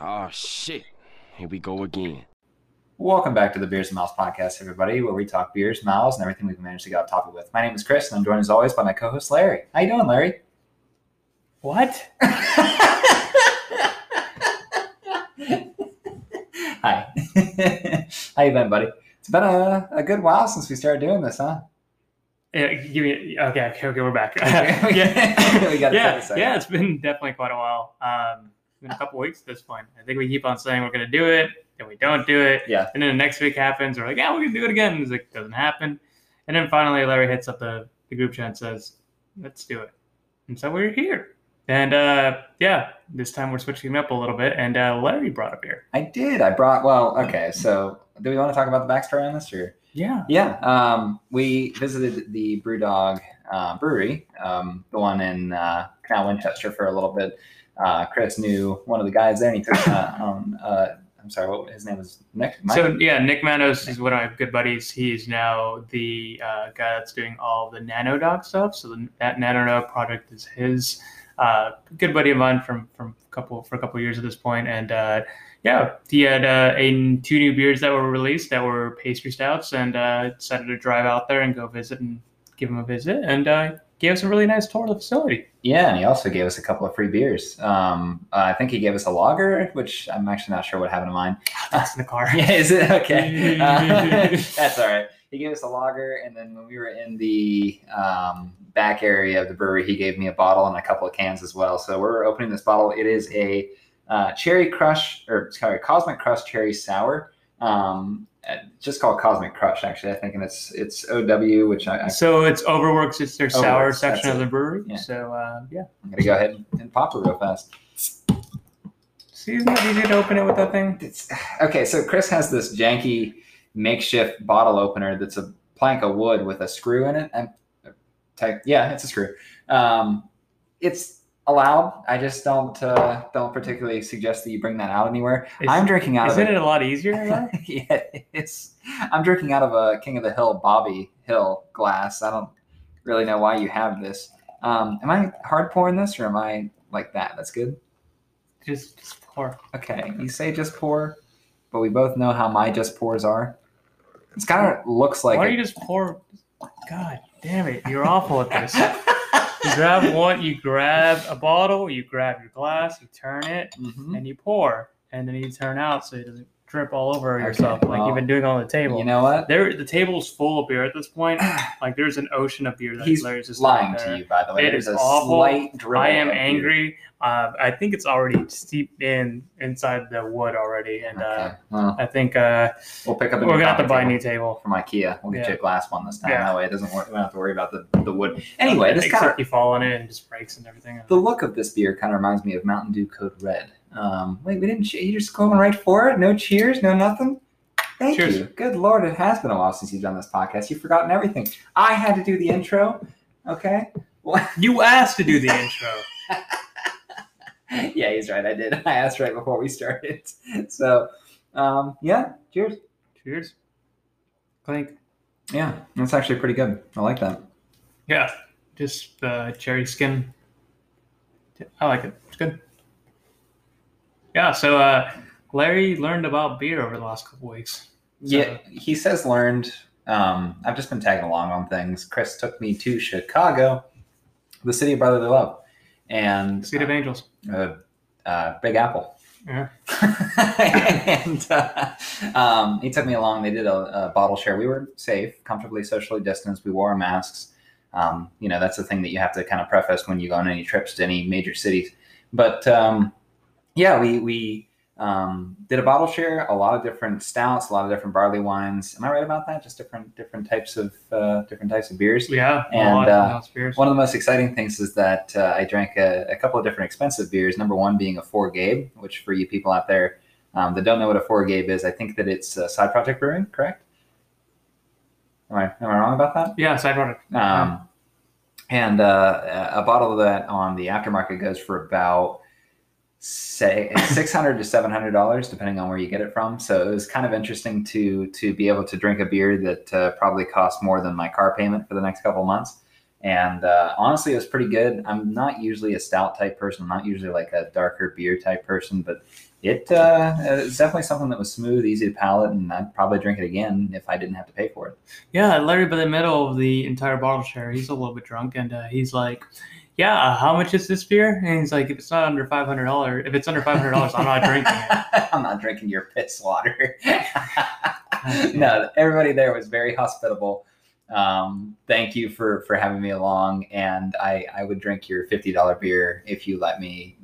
Oh shit. Here we go again. Welcome back to the Beers and Miles podcast, everybody, where we talk beers, miles, and everything we've managed to get off topic with. My name is Cris, and I'm joined as always by my co-host Larry. How you doing, Larry? What? Hi. How you been, buddy? It's been a, a good while since we started doing this, huh? Yeah, give me okay, okay, okay, we're back. Okay. yeah, We gotta take a yeah, yeah. It's been definitely quite a while. Um, it's a couple weeks at this point. I think we keep on saying we're gonna do it, then we don't do it, Yeah. and then the next week happens. We're like, yeah, we're gonna do it again. It's like doesn't happen, and then finally Larry hits up the, the group chat and says, "Let's do it," and so we're here. And uh, yeah, this time we're switching up a little bit, and uh, Larry brought a beer. I did. I brought. Well, okay. So, do we want to talk about the backstory on this, or? Yeah, Yeah, um, we visited the BrewDog uh, brewery, um, the one in uh, Canal Winchester, for a little bit. Uh, Cris knew one of the guys there, and he took uh, on. Uh, I'm sorry, what his name was Nick. Mike? So yeah, Nick Manos is one of my good buddies. He's now the uh, guy that's doing all the NanoDog stuff. So the, that NanoDog project is his. Uh, good buddy of mine from from a couple for a couple years at this point, and uh, yeah, he had uh, a, two new beers that were released that were pastry stouts, and uh, decided to drive out there and go visit and give him a visit, and uh, gave us a really nice tour of the facility. yeah, and he also gave us a couple of free beers. Um, uh, I think he gave us a lager, which I'm actually not sure what happened to mine. That's in the car. Yeah, is it okay? Uh, that's all right. He gave us a lager, and then when we were in the um, back area of the brewery, he gave me a bottle and a couple of cans as well. So we're opening this bottle. It is a uh, cherry crush, or sorry, cosmic crush cherry sour. Um, just called Cosmic Crush, actually. I think, and it's it's OW, which I, I, So it's Overworks. It's their sour section of the brewery. Yeah. So uh, yeah. I'm gonna go ahead and, and pop it real fast. See, isn't that easy to open it with that thing? It's, okay, so Cris has this janky makeshift bottle opener that's a plank of wood with a screw in it. And type, yeah, it's a screw. Um, it's allowed. I just don't uh, don't particularly suggest that you bring that out anywhere. Is- I'm drinking out Isn't of it a lot easier? yeah, it's. I'm drinking out of a King of the Hill Bobby Hill glass. I don't really know why you have this. Um, am I hard pouring this or am I like that? That's good. just, just pour. Okay, you say just pour, but we both know how my just pours are. It's kind of looks like Why don't you just pour? God damn it! You're awful at this. You grab one. You grab a bottle. You grab your glass. You turn it, Mhm. and you pour, and then you turn out so it doesn't drip all over Okay, yourself like well, you've been doing on the table. You know what? there, the table's full of beer at this point. Like there's an ocean of beer that He's just lying to you, by the way. It There's is a awful. slight dribble. I am angry. Uh, I think it's already steeped in inside the wood already, and uh, Okay, well, I think uh, we'll pick up. a we're new gonna have to buy a table new table. from IKEA. We'll get Yeah. you a glass one this time. Yeah. That way, it doesn't. Work, we don't have to worry about the, the wood. Anyway, this kind of you fall on it and just breaks and everything. the look of this beer kind of reminds me of Mountain Dew Code Red. Um, wait, we didn't. che- You just going right for it? No cheers, no nothing. Thank Cheers. you. Good lord, it has been a while since you've done this podcast. You've forgotten everything. I had to do the intro. Okay. Well, You asked to do the intro. yeah, he's right. I did. I asked right before we started. So, um, yeah. Cheers. Cheers. Clink. Yeah, that's actually pretty good. I like that. Yeah, just uh, cherry skin. I like it. It's good. Yeah, so uh, Larry learned about beer over the last couple weeks. Yeah, he says learned. Um, I've just been tagging along on things. Cris took me to Chicago, the city of brotherly love, and City of Angels. uh, uh, Big Apple. Yeah. and uh, um, he took me along. They did a, a bottle share. We were safe, comfortably socially distanced. We wore masks. Um, you know, that's the thing that you have to kind of preface when you go on any trips to any major cities. But um, yeah, we we um, did a bottle share. A lot of different stouts, a lot of different barley wines. Am I right about that? Just different different types of uh, different types of beers. Yeah, And, uh, of beers. One of the most exciting things is that uh, I drank a, a couple of different expensive beers. Number one being a Four Gabe, which for you people out there um, that don't know what a Four Gabe is, I think that it's a side project brewing, correct? Am I, am I wrong about that? yeah, side Project. Um, and uh, a bottle of that on the aftermarket goes for about say six hundred to seven hundred dollars, depending on where you get it from. So it was kind of interesting to to be able to drink a beer that uh, probably cost more than my car payment for the next couple months. And uh, honestly, it was pretty good. I'm not usually a stout type person. I'm not usually like a darker beer type person, but it uh, it's definitely something that was smooth, easy to palate, and I'd probably drink it again if I didn't have to pay for it. Yeah, Larry, by the middle of the entire bottle share, he's a little bit drunk, and uh, he's like, "Yeah, how much is this beer?" And he's like, "If it's not under five hundred dollars, if it's under five hundred dollars, I'm not drinking it." I'm not drinking your piss water. no, everybody there was very hospitable. Um, thank you for for having me along, and I I would drink your fifty dollar beer if you let me.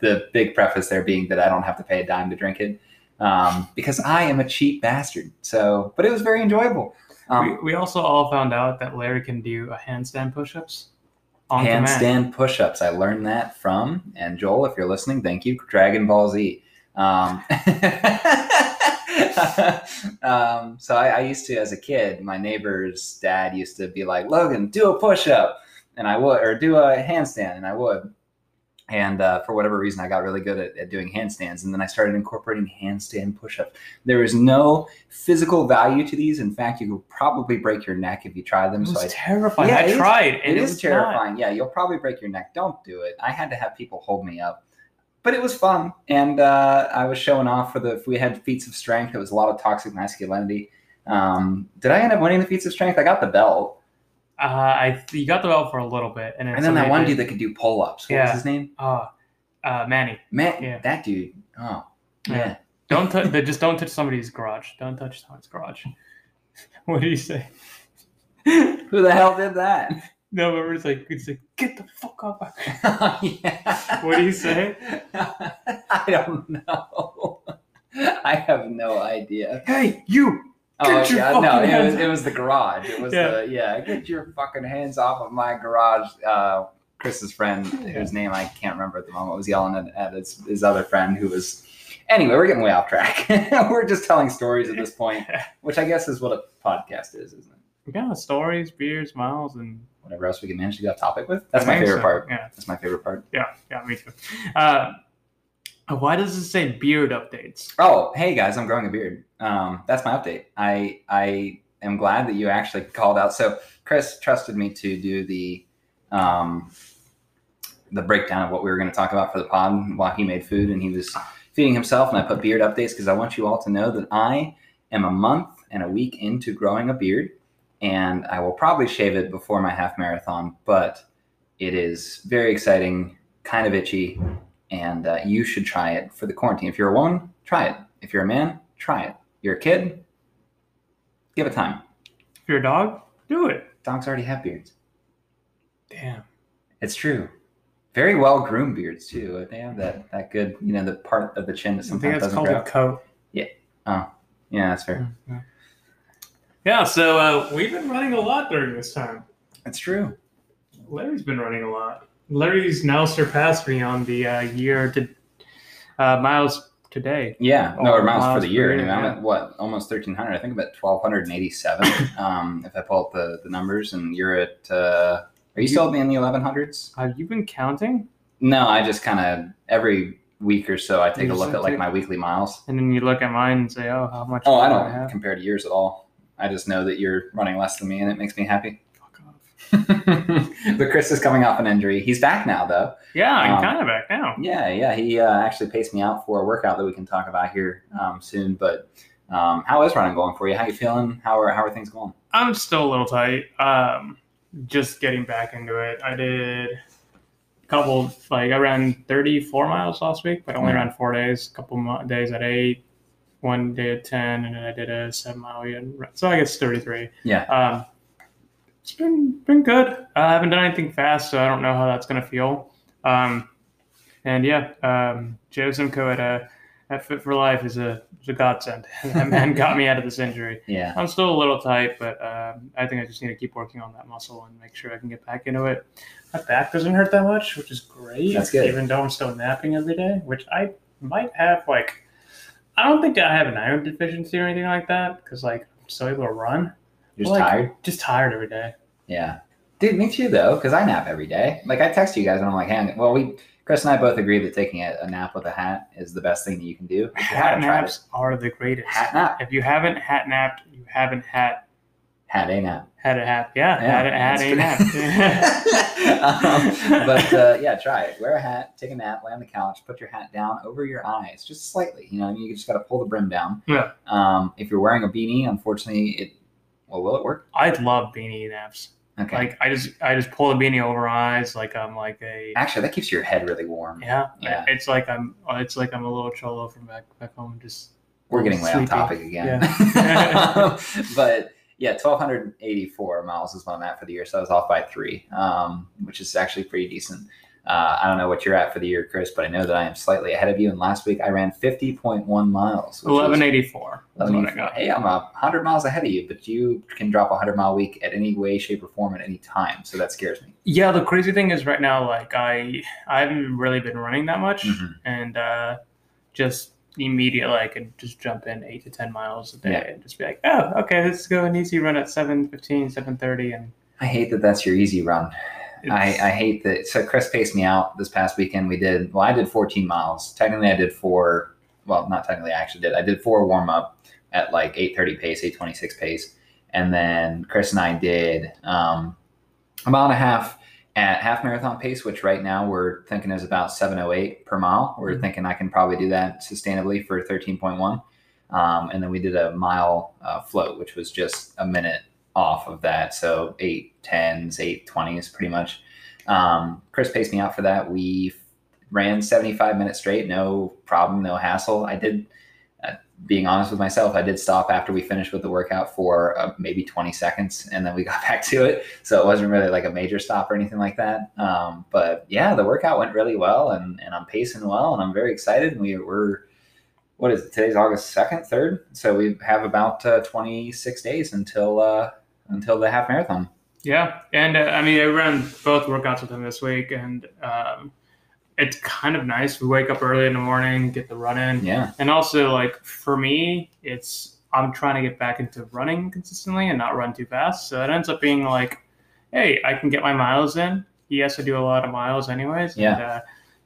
The big preface there being that I don't have to pay a dime to drink it um, because I am a cheap bastard. So, but it was very enjoyable. Um, we, we also all found out that Larry can do a handstand push-ups on handstand push-ups. I learned that from and Joel, if you're listening, thank you. Dragon Ball Z. Um, um, so I, I used to, as a kid, my neighbor's dad used to be like, "Logan, do a push-up," and I would, or do a handstand, and I would. And uh, for whatever reason, I got really good at, at doing handstands, and then I started incorporating handstand push-ups. There is no physical value to these. In fact, you could probably break your neck if you try them. It was so I terrifying. Yeah, I it is- tried, and it is terrifying. Yeah, you'll probably break your neck. Don't do it. I had to have people hold me up, but it was fun, and uh, I was showing off for the. We had feats of strength. It was a lot of toxic masculinity. Um, did I end up winning the feats of strength? I got the belt, Not. Uh, I you got the belt for a little bit, and then, and then that one did- dude that could do pull ups. What Yeah. was his name? Uh, uh, Manny, Man, Yeah. that dude. Oh, Yeah. yeah. don't touch. just don't touch somebody's garage. Don't touch someone's garage. what do you say? Who the hell did that? No, but it's like it's like get the fuck off. yeah. What do you say? I don't know. I have no idea. Hey, you! Oh yeah, no, it was it was the garage. It was Yeah. the yeah. Get your fucking hands off of my garage. Uh, Cris's friend, whose name I can't remember at the moment, was yelling at, at his, his other friend who was. Anyway, we're getting way off track. we're just telling stories at this point, which I guess is what a podcast is, isn't it? Yeah, stories, beers, miles, and Whatever else we can manage to get off topic with. That's my favorite so. part. Yeah, That's my favorite part. yeah, yeah, me too. Uh, why does it say beard updates? Oh, hey guys, I'm growing a beard. Um, that's my update. I I am glad that you actually called out. So Cris trusted me to do the um, the breakdown of what we were going to talk about for the pod while he made food and he was feeding himself. And I put beard updates because I want you all to know that I am a month and a week into growing a beard, and I will probably shave it before my half marathon. But it is very exciting, kind of itchy, and uh, you should try it for the quarantine. If you're a woman, try it. If you're a man, try it. You're a kid, give it time. If you're a dog, do it. Dogs already have beards. Damn. It's true. Very well groomed beards too. They have that that good, you know, the part of the chin that I think sometimes that's doesn't called grow. a coat. Yeah, Oh, yeah, that's fair. Yeah. Yeah, so uh, we've been running a lot during this time. That's true. Larry's been running a lot. Larry's now surpassed me on the uh, year to uh, miles today. Yeah, no, or miles for the year. year, Anyway, I'm at what almost 1,300. I think I'm at 1,287. um, if I pull up the, the numbers, and you're at. Uh, are you still in the 1100s? Have you been counting? No, I just kind of every week or so I take You a look at like my weekly miles. And then you look at mine and say, "Oh, how much?" Oh, I do don't have? compare to yours at all. I just know that you're running less than me, and it makes me happy. But Cris is coming off an injury. He's back now, though. Yeah, I'm Um, kind of back now. Yeah, yeah. He uh, actually paced me out for a workout that we can talk about here um, soon. But um, how is running going for you? How you feeling? How are how are things going? I'm still a little tight. Um, just getting back into it. I did a couple, like I ran 34 miles last week, but only Mhm. ran four days. A couple days at eight, one day at 10, and then I did a seven mile. So I guess 33. Yeah. It's been been good. I haven't done anything fast, so I don't know how that's gonna feel. Um, and yeah, um, Joe Simcoe at uh, at Fit for Life is a is a godsend. that man got me out of this injury. Yeah. I'm still a little tight, but um, I think I just need to keep working on that muscle and make sure I can get back into it. My back doesn't hurt that much, which is great. That's good. Even though I'm still napping every day, which I might have like, I don't think I have an iron deficiency or anything like that because like I'm still able to run. You're just Like- tired. Just tired every day. Yeah. Dude, me too though, because I nap every day. Like I text you guys and I'm like, hey, well, we Cris and I both agree that taking a, a nap with a hat is the best thing that you can do. You Hat haven't naps are the greatest. hat nap, If you haven't hat napped, you haven't hat Had a nap. Had a hat. Yeah, Yeah, had, a- had that's a nap. um, but uh, yeah, try it. Wear a hat, take a nap, lay on the couch, put your hat down over your eyes, just slightly. You know, you just got to pull the brim down. Yeah. Um, if you're wearing a beanie, unfortunately, it well, will it work? I love beanie naps. Okay. Like I just I just pull the beanie over my eyes like I'm like a Actually, that keeps your head really warm. yeah. Yeah. It's like I'm it's like I'm a little cholo from back back home. Just We're getting way off topic again. Yeah. but yeah, 1,284 miles is what I'm at for the year. So I was off by three, um, which is actually pretty decent. Uh, I don't know what you're at for the year, Cris, but I know that I am slightly ahead of you. And last week I ran 50.1 miles. which eleven eighty four. That's what I 11.84. got. Hey, I'm a 100 miles ahead of you, but you can drop a 100 mile week at any way, shape, or form at any time. So that scares me. Yeah, the crazy thing is right now, like I I haven't really been running that much, Mhm. and uh, just immediately I could just jump in eight to ten miles a day Yeah. and just be like, oh, okay, let's go an easy run at 7.15, 7.30 and I hate that that's your easy run. I, I hate that. So Cris paced me out this past weekend. We did well. I did 14 miles. Technically, I did four. Well, not technically. I actually did. I did four warm up at like 8:30 pace, 8:26 pace, and then Cris and I did um, a mile and a half at half marathon pace, which right now we're thinking is about 7:08 per mile. We're Mhm. thinking I can probably do that sustainably for 13.1. Um, and then we did a mile uh, float, which was just a minute off of that. So eight tens, eight twenties, pretty much. Um, Cris paced me out for that. We ran 75 minutes straight, no problem, no hassle. I did, uh, being honest with myself, I did stop after we finished with the workout for uh, maybe 20 seconds and then we got back to it. So it wasn't really like a major stop or anything like that. Um, but yeah, the workout went really well and, and I'm pacing well and I'm very excited. We were, what is it? Today's August 2nd, 3rd. So we have about uh, 26 days until, uh, until the half marathon. Yeah, and uh, I mean, I ran both workouts with him this week, and um, it's kind of nice. We wake up early in the morning, get the run in, Yeah. and also like for me, it's I'm trying to get back into running consistently and not run too fast. So it ends up being like, hey, I can get my miles in. Yes, I do a lot of miles anyways. Yeah. And, uh,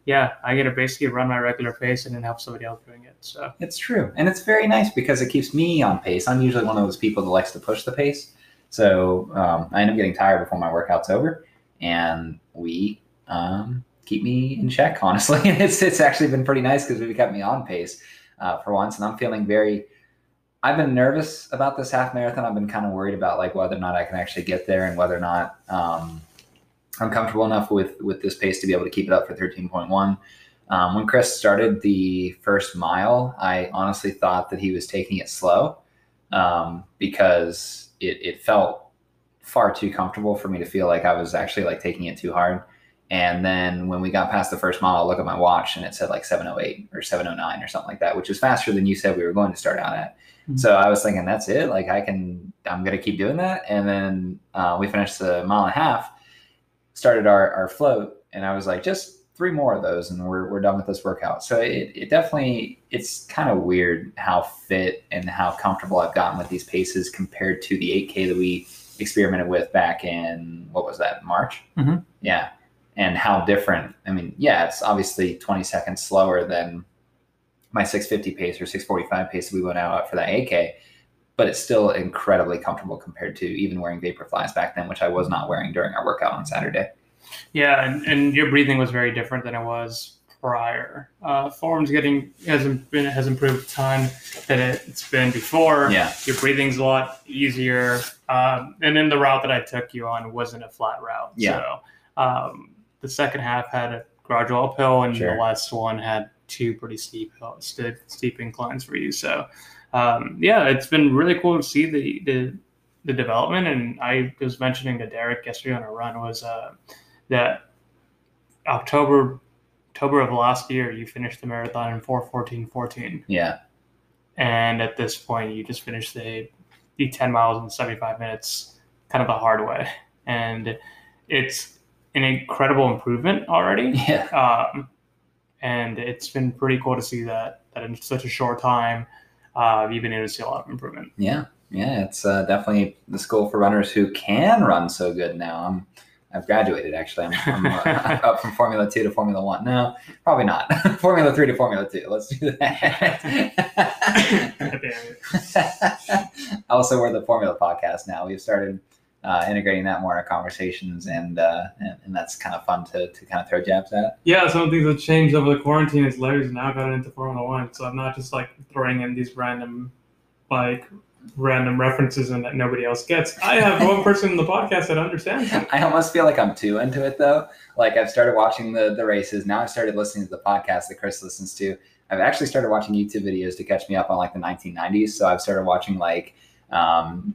yeah, I get to basically run my regular pace and then help somebody else doing it. So It's true. And it's very nice because it keeps me on pace. I'm usually one of those people that likes to push the pace. So um, I end up getting tired before my workout's over. And we um, keep me in check, honestly. It's, it's actually been pretty nice because we've kept me on pace uh, for once. And I'm feeling very, I've been nervous about this half marathon. I've been kind of worried about like whether or not I can actually get there and whether or not um, I'm comfortable enough with, with this pace to be able to keep it up for 13.1. Um, when Cris started the first mile, I honestly thought that he was taking it slow um, because it, it felt far too comfortable for me to feel like I was actually like taking it too hard. And then when we got past the first mile, I look at my watch and it said like 708 or 709 or something like that, which is faster than you said we were going to start out at. Mhm. So I was thinking, that's it. Like I can, I'm going to keep doing that. And then uh, we finished the mile and a half, started our, our float, and I was like, just three more of those and we're, we're done with this workout. So it, it definitely, it's kind of weird how fit and how comfortable I've gotten with these paces compared to the 8K that we experimented with back in, what was that, March? Mhm. Yeah. And how different, I mean, yeah, it's obviously 20 seconds slower than my 650 pace or 645 pace that we went out for that 8K, but it's still incredibly comfortable compared to even wearing Vaporflys back then, which I was not wearing during our workout on Saturday. Yeah, and, and your breathing was very different than it was prior. Uh, form's getting hasn't been has improved a ton than it's been before. Yeah. Your breathing's a lot easier. Um, and then the route that I took you on wasn't a flat route. Yeah. So um, the second half had a gradual uphill, and Sure. the last one had two pretty steep hill, steep, steep inclines for you. So um, yeah, it's been really cool to see the the the development. And I was mentioning to Derek yesterday on a run was uh, that October October of last year you finished the marathon in 4:14:14, Yeah. and at this point you just finished the the 10 miles in 75 minutes, kind of the hard way, and it's an incredible improvement already. Yeah. Um, and it's been pretty cool to see that that in such a short time, uh, you've been able to see a lot of improvement. Yeah. Yeah. It's uh, definitely the school for runners who can run so good now. I'm, I've graduated actually. I'm, I'm, uh, up from Formula Two to Formula One. No, probably not. Formula Three to Formula Two. Let's do that. Also we're the Formula Podcast now. We've started uh, integrating that more in our conversations, and, uh, and and that's kind of fun to, to kind of throw jabs at. Yeah, some of the things that changed over the quarantine is Larry's now gotten into Formula One, so I'm not just like throwing in these random, like random references and that nobody else gets. I have one person in the podcast that understands it. I almost feel like I'm too into it though. Like I've started watching the the races. Now I've started listening to the podcast that Cris listens to. I've actually started watching YouTube videos to catch me up on like the 1990s. So I've started watching like um,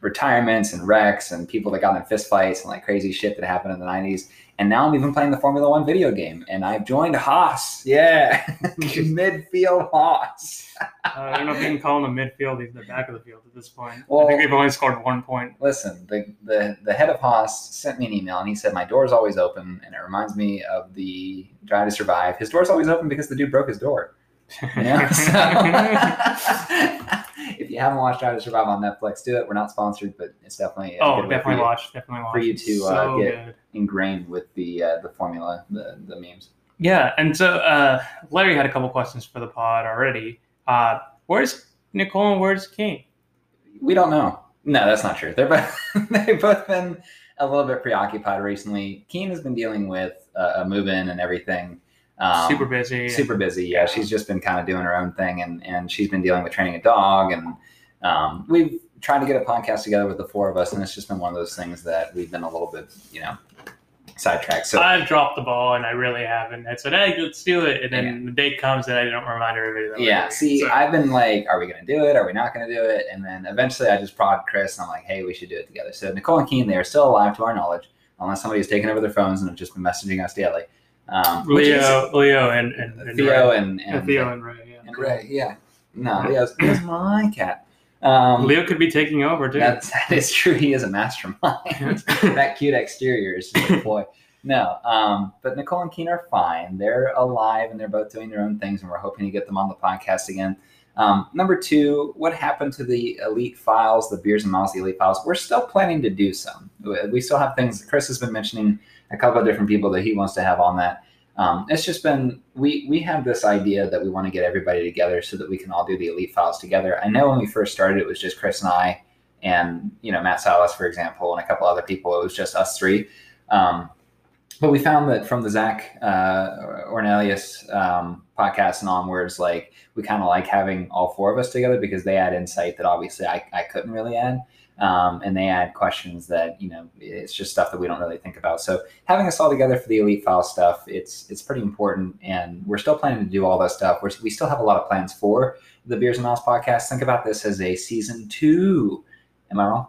retirements and wrecks and people that got in fistfights and like crazy shit that happened in the 90s. And now I'm even playing the Formula One video game, and I've joined Haas. Yeah, midfield Haas. Uh, I don't know if you can call him a midfield. He's the back of the field at this point. Well- I think they've only scored one point. Listen, the, the the head of Haas sent me an email, and he said my door's always open, and it reminds me of the Drive to Survive. His door's always open because the dude broke his door. You know? So, if you haven't watched Drive to Survive on Netflix, do it. We're not sponsored, but it's definitely a oh, good way for definitely you- watch. Definitely watch. for you It's to, uh, get- good. ingrained with the uh, the formula, the the memes. Yeah, and so uh, Larry had a couple questions for the pod already. Uh, where's Nicole and where's Keen? We don't know. No, that's not true. They're both they've both been a little bit preoccupied recently. Keen has been dealing with uh, a move in and everything. Um, Super busy. super busy. Yeah, she's just been kind of doing her own thing, and and she's been dealing with training a dog, and um, we've tried to get a podcast together with the four of us, and it's just been one of those things that we've been a little bit, you know, sidetracked. So I've dropped the ball and I really haven't. I said, hey, let's do it. And then the date comes and I don't remind everybody that. yeah, see, So- I've been like, are we going to do it? Are we not going to do it? And then eventually, I just prod Cris, and I'm like, hey, we should do it together. So Nicole and Keen, they are still alive to our knowledge, unless somebody has taken over their phones and have just been messaging us daily. Um, which is- Leo, Leo, and and, and Theo Ray. and, and, And Theo and Ray. Yeah. and Ray, yeah. No, Leo's, Leo's my cat. Um, Leo could be taking over too. That's that is true. He is a mastermind. that cute exterior is just a ploy. No, um, but Nicole and Keen are fine. They're alive and they're both doing their own things, and we're hoping to get them on the podcast again. Um, number two, what happened to the elite files, the beers and miles, the elite files? We're still planning to do some. We still have things. Cris has been mentioning a couple of different people that he wants to have on that. Um, it's just been we we have this idea that we want to get everybody together so that we can all do the elite files together. I know when we first started, it was just Cris and I, and you know Matt Salas, for example, and a couple other people. It was just us three. Um, but we found that from the Zach uh, Ornelius um, podcast and onwards, like we kind of like having all four of us together because they add insight that obviously I, I couldn't really add. Um, and they add questions that you know it's just stuff that we don't really think about. So having us all together for the elite file stuff, it's it's pretty important, and we're still planning to do all that stuff. We're, we still have a lot of plans for the Beers and Mouse podcast. Think about this as a season two. Am I wrong?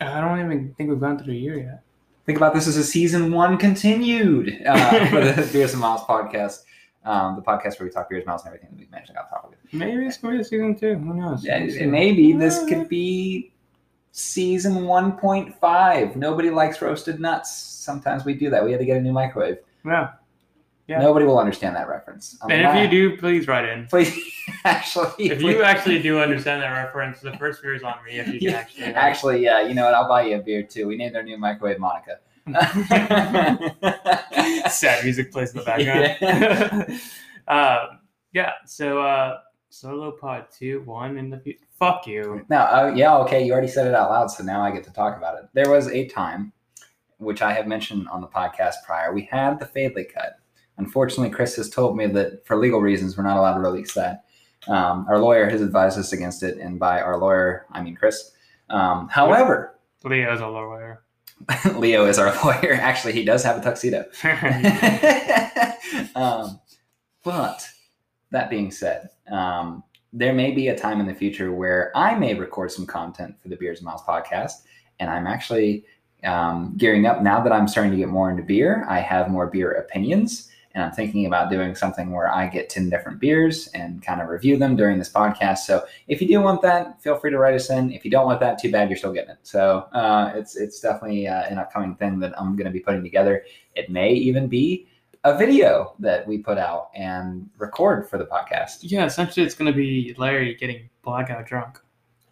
I don't even think we've gone through a year yet. Think about this as a season one continued uh, for the Beers and Mouse podcast. Um, the podcast where we talk beers, mouse, and everything that we've mentioned on top of it. Maybe it's going to be a season two. Who knows? Yeah, We'll see. and maybe this could be season 1.5. Nobody likes roasted nuts. Sometimes we do that. We had to get a new microwave. Yeah. Yeah. Nobody will understand that reference. I'm And if you do, please write in. please, actually, If you actually do understand that reference, the first beer is on me. If you can Yeah, actually, actually, yeah, you know what? I'll buy you a beer too. We named our new microwave Monica. sad music plays in the background. um, yeah. So uh, solo pod two one in the future. Fuck you. No, uh, yeah, okay, you already said it out loud, so now I get to talk about it. There was a time, which I have mentioned on the podcast prior, we had the Fadeley cut. Unfortunately, Cris has told me that for legal reasons, we're not allowed to release that. Um, our lawyer has advised us against it, and by our lawyer, I mean Cris. Um, however, is a lawyer. Leo is our lawyer. Actually, he does have a tuxedo. um, but that being said, um, there may be a time in the future where I may record some content for the Beers and Miles podcast, and I'm actually um, gearing up now that I'm starting to get more into beer. I have more beer opinions, and I'm thinking about doing something where I get 10 different beers and kind of review them during this podcast. So if you do want that, feel free to write us in. If you don't want that, too bad, you're still getting it. So uh, it's it's definitely uh, an upcoming thing that I'm going to be putting together. It may even be a video that we put out and record for the podcast. yeah. Essentially, it's going to be Larry getting blackout drunk.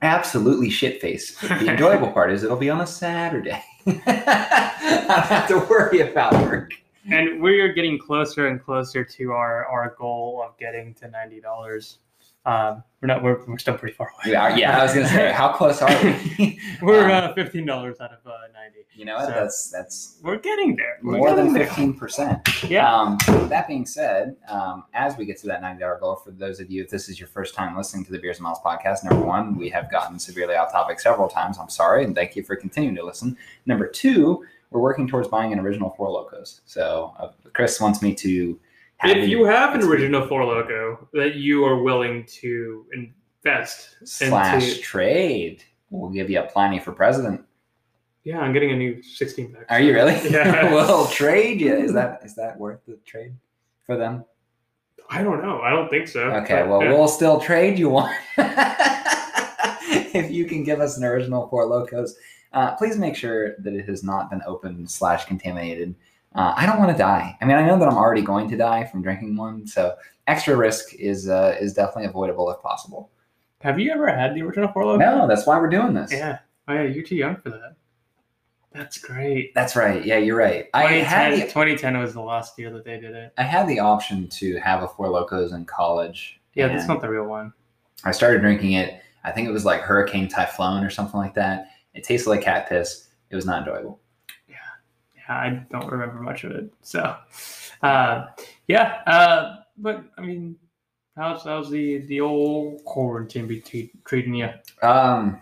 Absolutely shit face. The enjoyable part is it'll be on a Saturday. I don't have to worry about work. and we're getting closer and closer to our, our goal of getting to ninety dollars Um, we're not. We're, we're still pretty far away. We are, yeah, I was gonna say, how close are we? we're Um, fifteen dollars out of uh, ninety. you know? So- That's that's We're getting there. We're more than getting there. fifteen percent. Yeah. Um, that being said, um, as we get to that ninety dollar goal, for those of you, if this is your first time listening to the Beers and Miles podcast, number one, we have gotten severely off topic several times. I'm sorry, and thank you for continuing to listen. Number two, we're working towards buying an original Four Lokos. So uh, Cris wants me to. If you have an original Four Loko that you are willing to invest slash into, trade, we'll give you a planning for president. yeah, I'm getting a new 16 pack. Are you really? Yeah. we'll trade you. Is that is that worth the trade for them? I don't know. I don't think so. Okay, but, well, yeah. we'll still trade you one. if you can give us an original Four Lokos, uh, please make sure that it has not been opened slash contaminated. Uh, I don't want to die. I mean, I know that I'm already going to die from drinking one, so extra risk is uh, is definitely avoidable if possible. Have you ever had the original Four Loko? No, that's why we're doing this. Yeah. Oh yeah, you're too young for that. That's great. That's right. Yeah, you're right. I had 2010, the 2010 was the last year that they did it. I had the option to have a Four Lokos in college. Yeah, that's not the real one. I started drinking it. I think it was like Hurricane Typhoon or something like that. It tasted like cat piss. It was not enjoyable. I don't remember much of it. So, uh, yeah. Uh, but I mean, how's how's the the old quarantine be tre- treating you? Um,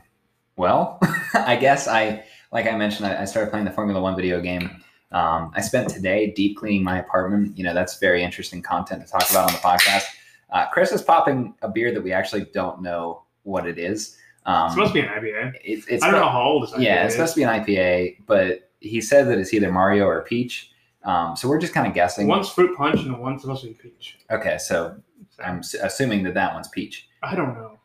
well, I guess I, like I mentioned, I, I started playing the Formula One video game. Um, I spent today deep cleaning my apartment. You know, that's very interesting content to talk about on the podcast. Uh, Cris is popping a beer that we actually don't know what it is. Um, It's supposed to be an IPA. It's, it's I don't know how old it's. Yeah, it's supposed to be an IPA, but he said that it's either Mario or Peach. Um, so we're just kind of guessing. One's fruit punch and one's supposed to be peach. Okay, so I'm s- assuming that that one's Peach. I don't know.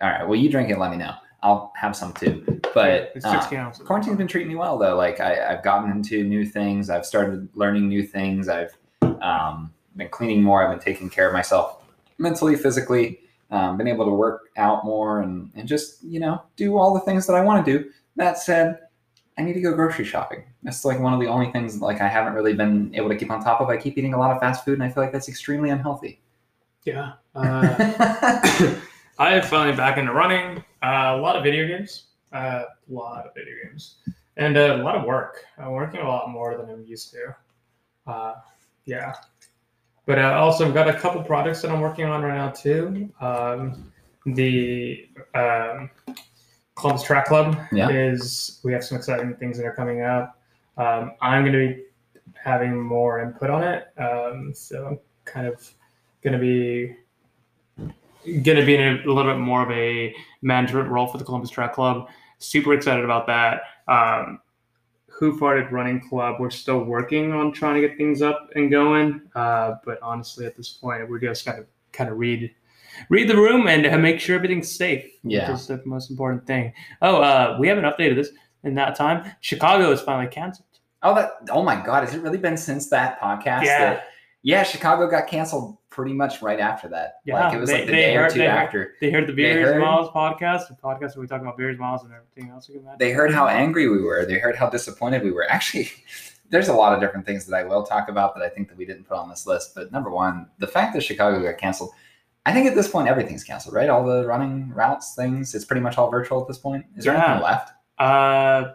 All right, well, you drink it, let me know. I'll have some too. But it's uh, 16 ounces. quarantine's been treating me well, though. Like, I, I've gotten into new things, I've started learning new things, I've um, been cleaning more, I've been taking care of myself mentally, physically, um, been able to work out more and, and just, you know, do all the things that I want to do. That said, I need to go grocery shopping. That's like one of the only things like I haven't really been able to keep on top of. I keep eating a lot of fast food, and I feel like that's extremely unhealthy. Yeah. Uh, I am finally back into running. Uh, a lot of video games. Uh, a lot of video games. And uh, a lot of work. I'm working a lot more than I'm used to. Uh, yeah. But uh, also, I've got a couple projects that I'm working on right now, too. Um, the um, Columbus Track Club Yeah. is, we have some exciting things that are coming up. Um, I'm going to be having more input on it. Um, so I'm kind of going to be going to be in a, little bit more of a management role for the Columbus Track Club. Super excited about that. Um, Who Farted Running Club, we're still working on trying to get things up and going. Uh, but honestly, at this point, we're just kind of kind of read read the room and uh, make sure everything's safe. Yeah. which is the most important thing. Oh, uh, we haven't updated this in that time. Chicago is finally canceled. Oh, that! Oh my God! Has it really been since that podcast? Yeah. that- yeah. Chicago got canceled pretty much right after that. Yeah, like it was they- like the day or two they heard- after. They heard the Beers heard- Miles podcast, the podcast where we talk about Beers Miles and everything else. Imagine. They heard how angry we were. They heard how disappointed we were. Actually, there's a lot of different things that I will talk about that I think that we didn't put on this list. But number one, the fact that Chicago got canceled. I think at this point everything's canceled, right? All the running routes, things. It's pretty much all virtual at this point. Is there Yeah. anything left? Uh,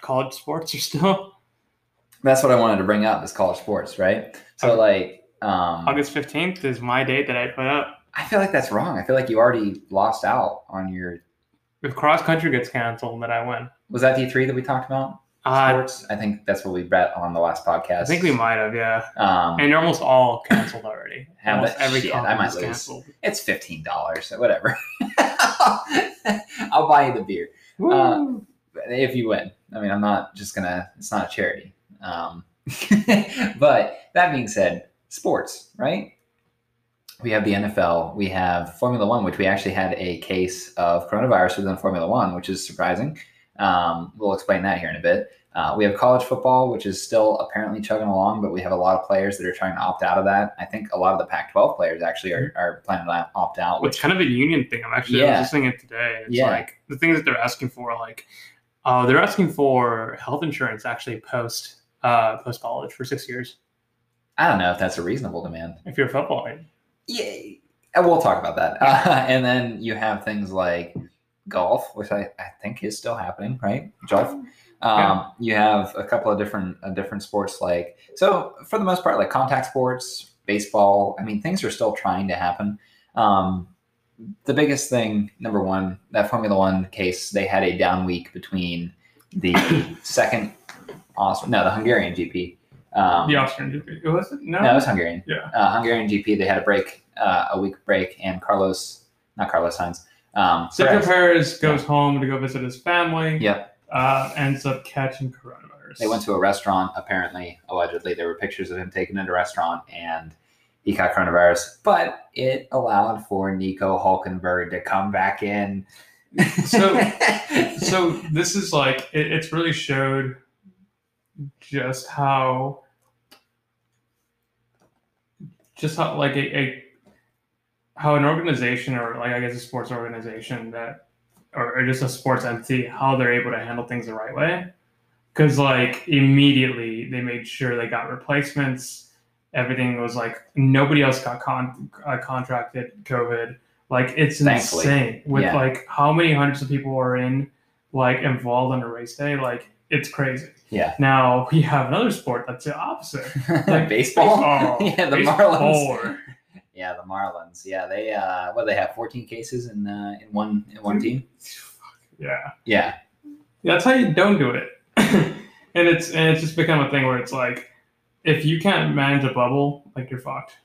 college sports are still That's what I wanted to bring up. Is college sports, right? So Okay. like, um, August fifteenth is my date that I put up. I feel like that's wrong. I feel like you already lost out on your. If cross country gets canceled, then I win. Was that D three that we talked about? Uh, Sports. I think that's what we bet on the last podcast. I think we might have, yeah. Um, And they're almost all canceled already. Almost every Shit, I might lose. canceled. it's fifteen dollars. So whatever. I'll buy you the beer Woo! if you win. I mean, I'm not just gonna. It's not a charity. Um, but that being said, sports, right? We have the NFL. We have Formula One, which we actually had a case of coronavirus within Formula One, which is surprising. Um, we'll explain that here in a bit. Uh, we have college football, which is still apparently chugging along, but we have a lot of players that are trying to opt out of that. I think a lot of the Pac-12 players actually are, are planning to opt out, It's which kind of a union thing. I'm actually Yeah. listening it today. It's Yeah. like the things that they're asking for, like uh, they're asking for health insurance actually post uh, post college for six years I don't know if that's a reasonable demand. if you're a football. Yeah, we'll talk about that. Uh, and then you have things like golf, which I, I think is still happening, right? Golf. Um, Yeah. You have a couple of different uh, different sports, like so for the most part, like contact sports, baseball. I mean, things are still trying to happen. Um, the biggest thing, number one, that Formula One case, they had a down week between the second, Aus- no, the Hungarian GP. Um, The Austrian GP. It Was it? No. no, it was Hungarian. Yeah. Uh, Hungarian GP, they had a break, uh, a week break, and Carlos, not Carlos Sainz. Um, Sergio Perez- Perez goes home to go visit his family. Yep. Uh, ends up catching coronavirus. They went to a restaurant, apparently, allegedly. There were pictures of him taken at a restaurant, and he got coronavirus. But it allowed for Nico Hulkenberg to come back in. So- so this is like it, it's really showed just how just how like a, a how an organization or like i guess a sports organization that or, or just a sports entity how they're able to handle things the right way because like immediately they made sure they got replacements everything was like nobody else got con- uh, contracted covid like it's Thankfully. insane with Yeah. like how many hundreds of people are in like involved on a race day like it's crazy Yeah. now we have another sport that's the opposite like baseball. baseball. yeah, the Baseball. Marlins. Yeah, the Marlins. Yeah, they uh, what do they have? Fourteen cases in uh, in one in one team. yeah Yeah, that's how you don't do it and it's and it's just become a thing where it's like if you can't manage a bubble like you're fucked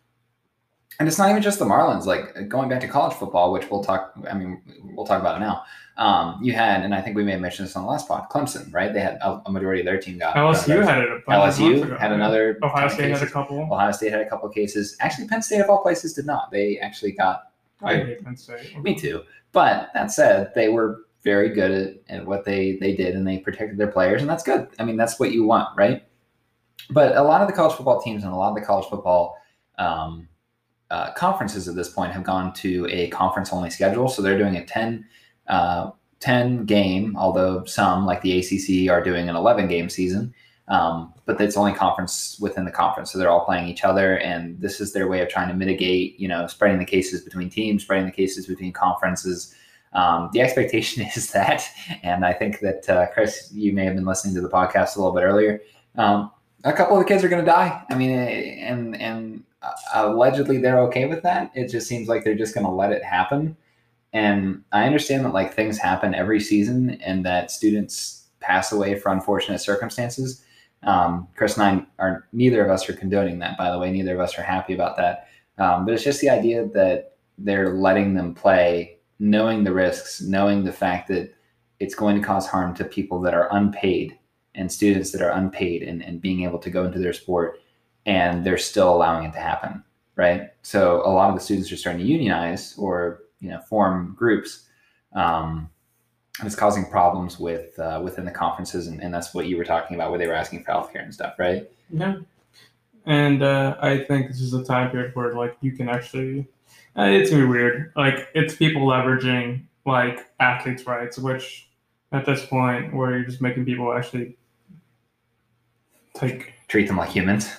and it's not even just the Marlins. Like going back to college football, which we'll talk. I mean, we'll talk about it now. Um, you had, and I think we may have mentioned this on the last pod. Clemson, right? They had a, a majority of their team got LSU had it a bunch of months LSU ago. had another. Ohio State had a couple. Ohio State had a couple of cases. Actually, Penn State of all places did not. They actually got I hate Penn State. Me too. But that said, they were very good at, at what they, they did and they protected their players, and that's good. I mean, that's what you want, right? But a lot of the college football teams and a lot of the college football um, uh, conferences at this point have gone to a conference only schedule. So they're doing a 10, uh, 10 game, although some, like the ACC, are doing an 11 game season. Um, but it's only conference within the conference. So they're all playing each other. And this is their way of trying to mitigate, you know, spreading the cases between teams, spreading the cases between conferences. Um, the expectation is that, and I think that, uh, Cris, you may have been listening to the podcast a little bit earlier. Um, a couple of the kids are going to die. I mean, eh, and, and allegedly they're okay with that. It just seems like they're just going to let it happen. And I understand that like things happen every season and that students pass away for unfortunate circumstances. Um, Cris and I are neither of us are condoning that, by the way. Neither of us are happy about that. Um, but it's just the idea that they're letting them play, knowing the risks, knowing the fact that it's going to cause harm to people that are unpaid and students that are unpaid and, and being able to go into their sport and they're still allowing it to happen. Right. So a lot of the students are starting to unionize or, you know, form groups. Um, and it's causing problems with uh, within the conferences, and, and that's what you were talking about, where they were asking for healthcare and stuff, right? Yeah. And uh, I think this is a time period where like you can actually, uh, it's gonna be weird. Like it's people leveraging like athletes' rights, which at this point where you're just making people actually take Treat them like humans,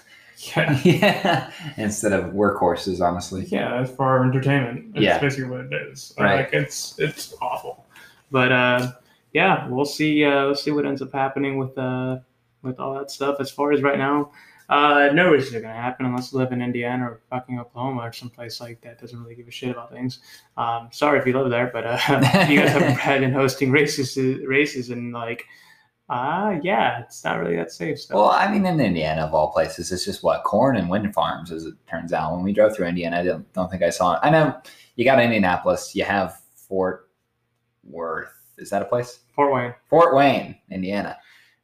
yeah yeah, instead of workhorses. Honestly, yeah it's for our entertainment. It's Yeah. basically what it is. Right. Like it's it's awful. But uh, yeah, we'll see. Uh, we'll see what ends up happening with uh with all that stuff. As far as right now, uh, no races are gonna happen unless you live in Indiana or fucking Oklahoma or someplace like that doesn't really give a shit about things. Um, sorry if you live there, but uh, you guys have had in hosting races races and like. Uh yeah, it's not really that safe stuff. well, I mean, in Indiana, of all places, it's just what corn and wind farms, as it turns out. When we drove through Indiana, I don't, don't think I saw it. I know you got Indianapolis, you have Fort Worth. Is that a place? Fort Wayne, Fort Wayne, Indiana.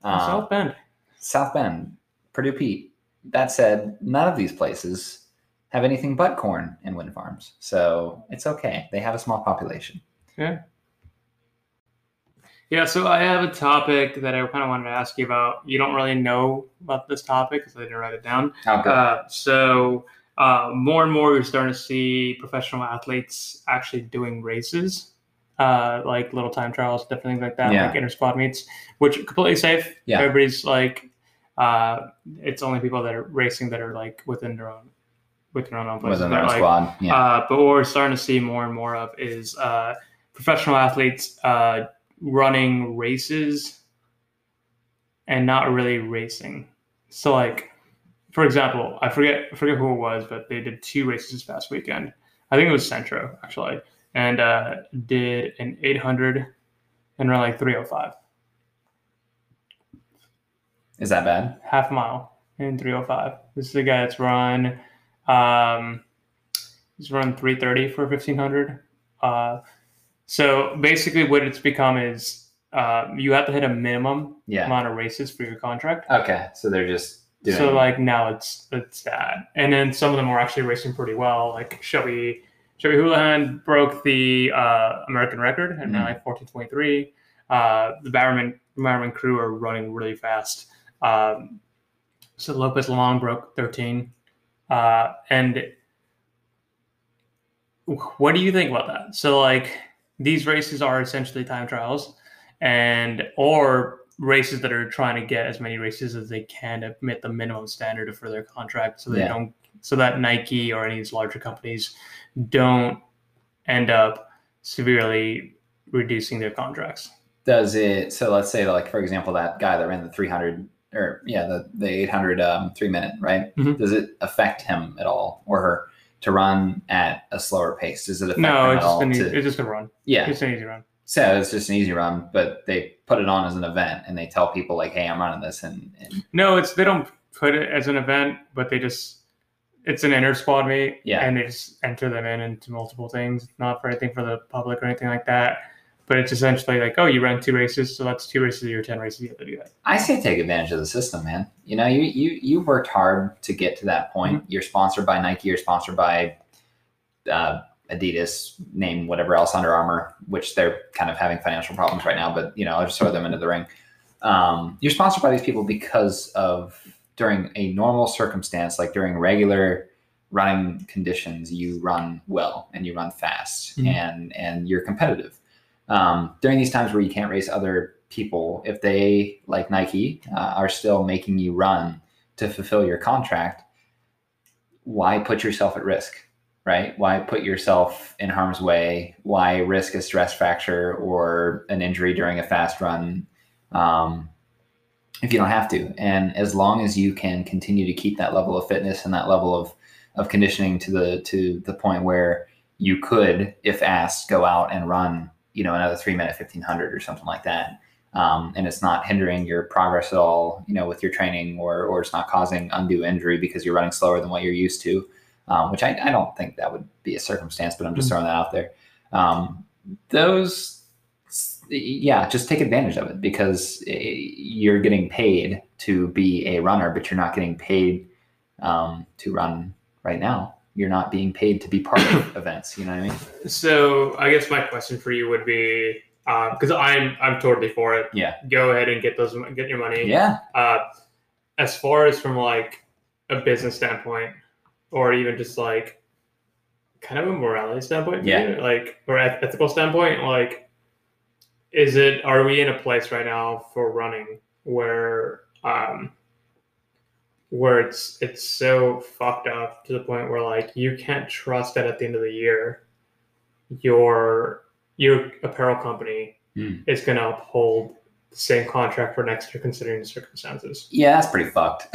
Um, South Bend. South Bend, Purdue Pete. That said, none of these places have anything but corn and wind farms. So it's okay. They have a small population. Yeah, so I have a topic that I kind of wanted to ask you about. You don't really know about this topic because I didn't write it down. Oh, good. Uh, so uh, more and more, we're starting to see professional athletes actually doing races, uh, like little time trials, different things like that, Yeah. like inter squad meets, which are completely safe. Yeah. Everybody's like, uh, it's only people that are racing that are like within their own with their own places. within their own Like, squad. Yeah. Uh, but what we're starting to see more and more of is uh, professional athletes uh, running races and not really racing. So, like, for example, I forget I forget who it was, but they did two races this past weekend. I think it was Centro actually, and uh, did an 800 and ran like 305, Is that bad? half mile in 305. This is the guy that's run. Um, he's run 330 for 1500. Uh, so basically, what it's become is uh, you have to hit a minimum Yeah. amount of races for your contract. Okay. So they're just doing. So like now it's it's that, and then some of them are actually racing pretty well. Like Shelby Shelby Houlihan broke the uh, American record and ran Mhm. like fourteen twenty three. Uh, the Bowerman Bowerman crew are running really fast. Um, so Lopez Lomong broke thirteen, uh, and what do you think about that? So like these races are essentially time trials, and or races that are trying to get as many races as they can to meet the minimum standard for their contract, so they Yeah. don't, so that Nike or any of these larger companies don't end up severely reducing their contracts. does it so let's say like for example that guy that ran the 300 or yeah the, the 800 um, three minute right Mhm. does it affect him at all or her to run at a slower pace does it affect No, it's just an easy, to, it's just a run. yeah It's an easy run. so it's just an easy run but they put it on as an event and they tell people like hey i'm running this and, and No, it's they don't put it as an event, but they just it's an inter squad meet, Yeah. and they just enter them in into multiple things, not for anything for the public or anything like that. But it's essentially like, oh, you ran two races, so that's two races of your ten races. You have to do that. I say take advantage of the system, man. You know, you you you worked hard to get to that point. Mm-hmm. You're sponsored by Nike. You're sponsored by uh, Adidas. Name whatever else Under Armour, which they're kind of having financial problems right now. But you know, I'll just throw them into the ring. Um, you're sponsored by these people because of during a normal circumstance, like during regular running conditions, you run well and you run fast Mhm. and and you're competitive. Um, during these times where you can't race other people, if they like Nike uh, are still making you run to fulfill your contract, why put yourself at risk? Right? Why put yourself in harm's way? Why risk a stress fracture or an injury during a fast run um, if you don't have to? And as long as you can continue to keep that level of fitness and that level of of conditioning to the to the point where you could, if asked, go out and run, you know, another three minute fifteen hundred or something like that. Um, and it's not hindering your progress at all, you know, with your training, or or it's not causing undue injury because you're running slower than what you're used to. Um, which I, I don't think that would be a circumstance, but I'm just throwing that out there. Um, those, yeah, just take advantage of it because eh, you're getting paid to be a runner, but you're not getting paid um, to run right now. You're not being paid to be part of events. You know what I mean? So I guess my question for you would be because I'm I'm totally for it. Yeah. Go ahead and get those get your money. Yeah. Uh, as far as from like a business standpoint, or even just like kind of a morality standpoint, Yeah. maybe, like or ethical standpoint, like is it are we in a place right now for running where um where it's it's so fucked up to the point where like you can't trust that at the end of the year your your apparel company Hmm. is going to uphold the same contract for next year considering the circumstances Yeah, that's pretty fucked.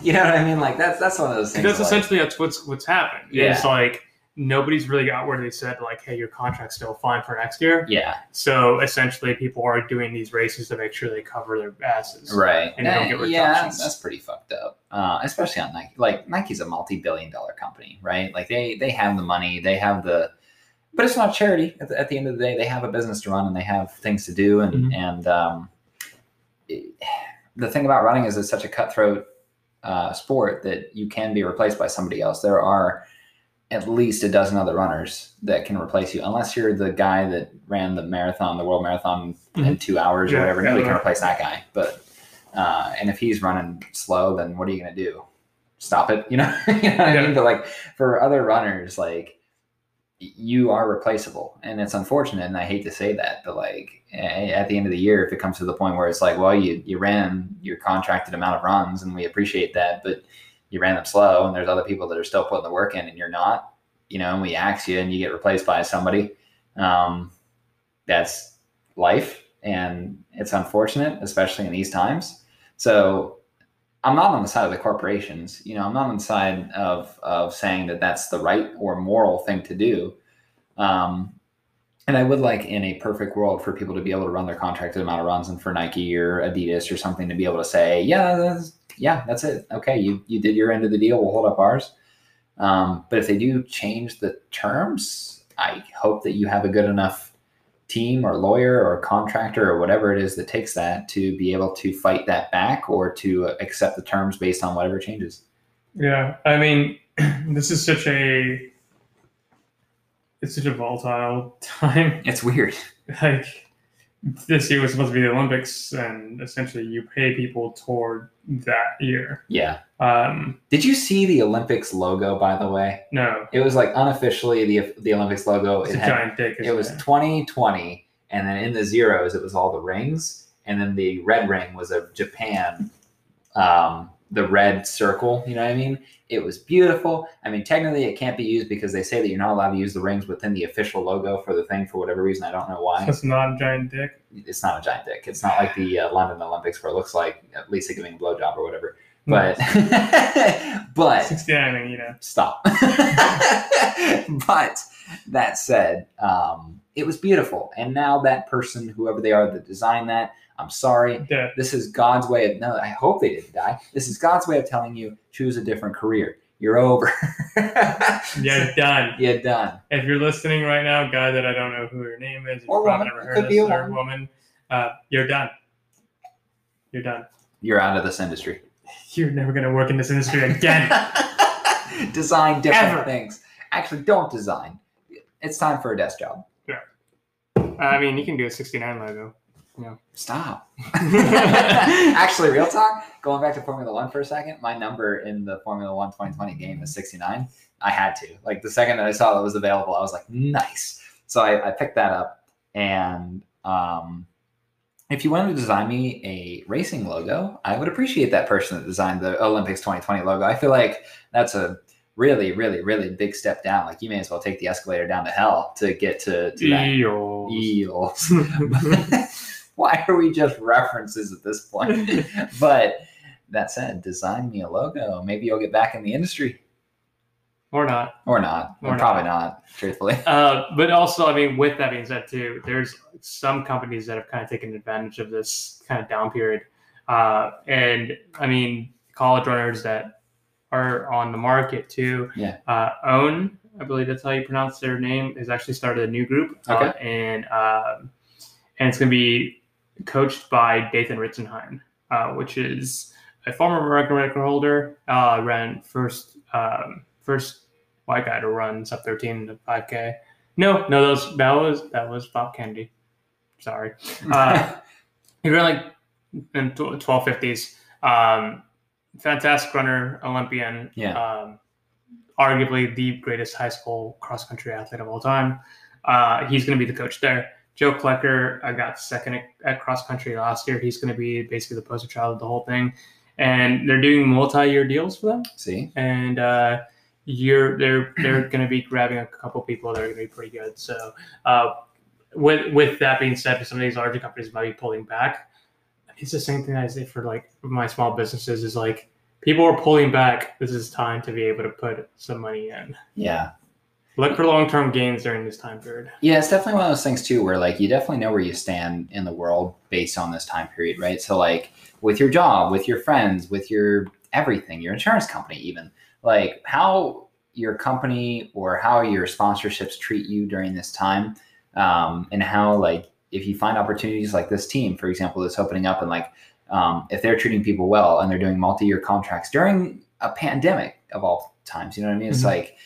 you know what I mean? Like that's that's one of those things. because like- essentially that's what's what's happened Yeah. it's like nobody's really got where they said like hey your contract's still fine for next year yeah, so essentially people are doing these races to make sure they cover their asses right. And you don't get yeah, reductions. that's pretty fucked up. Uh, especially on Nike. Like Nike's a multi-billion-dollar company, right? Like they they have the money, they have the, but it's not charity. At the, at the end of the day, they have a business to run and they have things to do, and Mhm. and um, it- the thing about running is it's such a cutthroat uh, sport that you can be replaced by somebody else. There are at least a dozen other runners that can replace you, unless you're the guy that ran the marathon, the world marathon in two hours or whatever. yeah, Nobody can replace that guy. But uh, and if he's running slow, then what are you going to do? Stop it? You know, you know what I mean? But like for other runners, like you are replaceable, and it's unfortunate, and I hate to say that, but like at the end of the year, if it comes to the point where it's like, well, you you ran your contracted amount of runs, and we appreciate that, but you ran them slow, and there's other people that are still putting the work in, and you're not. You know, and we axe you, and you get replaced by somebody. Um, that's life, and it's unfortunate, especially in these times. So I'm not on the side of the corporations. You know, I'm not on the side of of saying that that's the right or moral thing to do. Um, and I would like in a perfect world for people to be able to run their contracted amount of runs, and for Nike or Adidas or something to be able to say, yeah, that's, yeah, that's it. Okay, you you did your end of the deal. We'll hold up ours. Um, but if they do change the terms, I hope that you have a good enough team or lawyer or contractor or whatever it is that takes that to be able to fight that back or to accept the terms based on whatever changes. Yeah, I mean, this is such a it's such a volatile time. It's weird. Like this year was supposed to be the Olympics, and essentially you pay people toward that year. Yeah. Um, Did you see the Olympics logo by the way? no, It was like unofficially the the Olympics logo. it's It a had giant dick. it was 2020 and then in the zeros it was all the rings and then the red ring was of japan um, the red circle you know what i mean it was beautiful i mean technically it can't be used because they say that you're not allowed to use the rings within the official logo for the thing for whatever reason i don't know why It's not a giant dick. it's not a giant dick it's not like the uh, london olympics where it looks like lisa giving a blowjob or whatever but but 69, you know. stop. but that said, um, it was beautiful. And now that person, whoever they are that designed that, I'm sorry. Dead. This is God's way of no, I hope they didn't die. This is God's way of telling you choose a different career. You're over. You're done. You're done. If you're listening right now, guy that I don't know who your name is, Or you've probably woman. never It heard could of be a this, or woman. woman, uh, you're done. You're done. You're out of this industry. You're never going to work in this industry again. design different Ever. things. Actually, don't design. It's time for a desk job. Yeah. I mean, you can do a 69 logo. Stop. Actually, real talk, going back to Formula One for a second, my number in the Formula One 2020 game is 69. I had to. Like the second that I saw that was available, I was like, nice. So I, I picked that up. And um, if you wanted to design me a racing logo, I would appreciate that person that designed the Olympics 2020 logo. I feel like that's a really, really, really big step down. Like you may as well take the escalator down to hell to get to, to that. Eels. Eels. Why are we just references at this point? but that said, design me a logo. Maybe you'll get back in the industry. or not. Or not. Or Probably not, truthfully. Uh, but also, I mean, with that being said, too, there's some companies that have kind of taken advantage of this kind of down period. Uh, and I mean, college runners that are on the market too. Yeah. Uh, On, I believe that's how you pronounce their name, has actually started a new group. Uh, Okay. and um, and it's going to be coached by Dathan Ritzenheim, uh, which is a former American record holder. Uh, ran first um, first white guy to run sub 13 in the 5K. No, no, that was that was that was Bob Kennedy. Sorry, uh, he ran like in twelve fifties. Um, fantastic runner, Olympian. Yeah. Um, arguably the greatest high school cross country athlete of all time. Uh, he's going to be the coach there. Joe Klecker uh, got second at, at cross country last year. He's going to be basically the poster child of the whole thing. And they're doing multi year deals for them See? and uh, you're they're they're going to be grabbing a couple people that are going to be pretty good. So, uh, with with that being said, some of these larger companies might be pulling back. It's the same thing I say for like my small businesses is like people are pulling back. This is time to be able to put some money in. Yeah. Look for long term gains during this time period. Yeah, it's definitely one of those things too where like you definitely know where you stand in the world based on this time period, right? So like with your job, with your friends, with your everything, your insurance company even, like how your company or how your sponsorships treat you during this time um, and how like if you find opportunities like this team, for example, that's opening up and like um, if they're treating people well and they're doing multi-year contracts during a pandemic of all times, you know what I mean? It's Mhm. like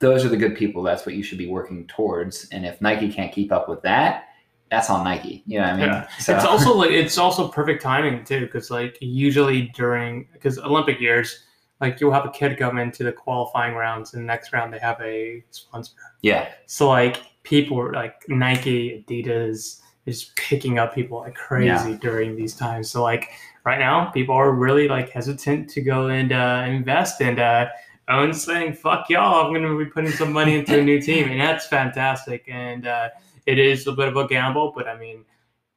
those are the good people. That's what you should be working towards. And if Nike can't keep up with that, that's on Nike. You know what I mean? Yeah. So, It's also like it's also perfect timing too, because like usually during because Olympic years, like you'll have a kid come into the qualifying rounds, and the next round they have a sponsor. yeah, So like people like Nike, Adidas, is picking up people like crazy during these times. So like right now, people are really like hesitant to go and uh, invest and uh, On saying, "Fuck y'all, I'm going to be putting some money into a new team," and that's fantastic. And uh, it is a bit of a gamble, but I mean,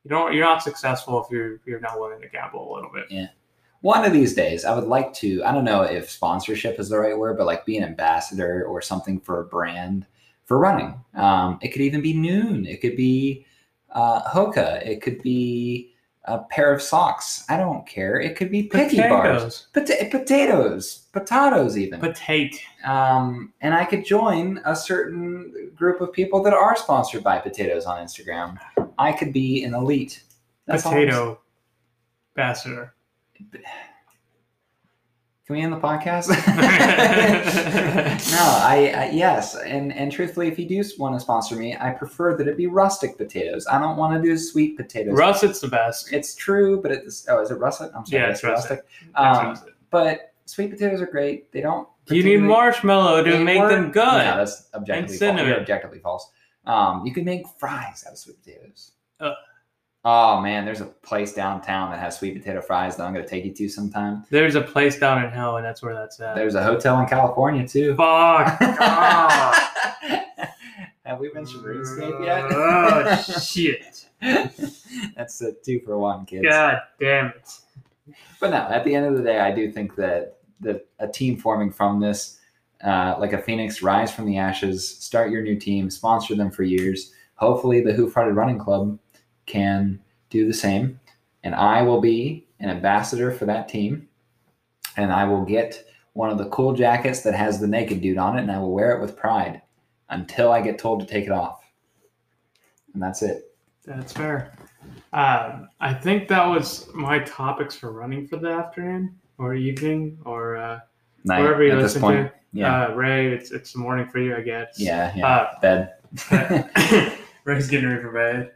you don't you're not successful if you're you're not willing to gamble a little bit. Yeah. One of these days, I would like to. I don't know if sponsorship is the right word, but like be an ambassador or something for a brand for running. Um, it could even be Noon. It could be uh, Hoka. It could be a pair of socks. I don't care. It could be picky bars, Potatoes, Pota- potatoes, potatoes, even. potato. um, and I could join a certain group of people that are sponsored by potatoes on Instagram. I could be an elite. That's potato ambassador. Can we end the podcast? no, I, I yes, and and truthfully, if you do want to sponsor me, I prefer that it be rustic potatoes. I don't want to do sweet potatoes. Russet's the best. It's true, but it's oh, is it russet? I'm sorry, Yeah, it's rustic. Um, but sweet potatoes are great. They don't. You need marshmallow to make them good. Yeah, that's objectively false. cinnamon. You're objectively false. Um, you can make fries out of sweet potatoes. Ugh. Oh man, there's a place downtown that has sweet potato fries that I'm going to take you to sometime. There's a place down in hell, and that's where that's at. There's a hotel in California too. Fuck. Have we mentioned RuneScape yet? oh shit! That's a two for one, kids. God damn it! But no, at the end of the day, I do think that that a team forming from this, uh, like a phoenix, rise from the ashes, start your new team, sponsor them for years. Hopefully, the Hoof Hearted Running Club can do the same, and I will be an ambassador for that team, and I will get one of the cool jackets that has the naked dude on it, and I will wear it with pride until I get told to take it off, and that's it. That's fair. Um, I think that was my topics for running for the afternoon or evening or uh, Night wherever you listen to. Yeah, Uh, Ray, it's it's the morning for you, I guess. yeah, yeah. Uh, Bed. Ray's getting ready for bed.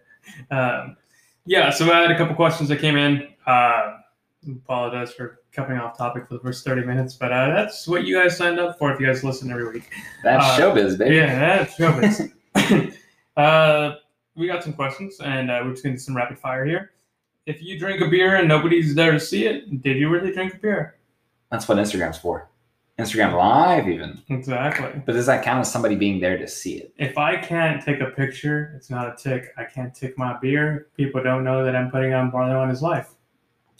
Um, yeah, so I had a couple questions that came in. Uh, apologize for coming off topic for the first 30 minutes, but uh, that's what you guys signed up for if you guys listen every week. That's uh, showbiz, baby. Yeah, that's showbiz. uh, we got some questions, and uh, we're just going to do some rapid fire here. If you drink a beer and nobody's there to see it, did you really drink a beer? That's what Instagram's for. Instagram Live, even. Exactly. But does that count as somebody being there to see it? If I can't take a picture, it's not a tick. I can't tick my beer. People don't know that I'm putting on Barley on his life.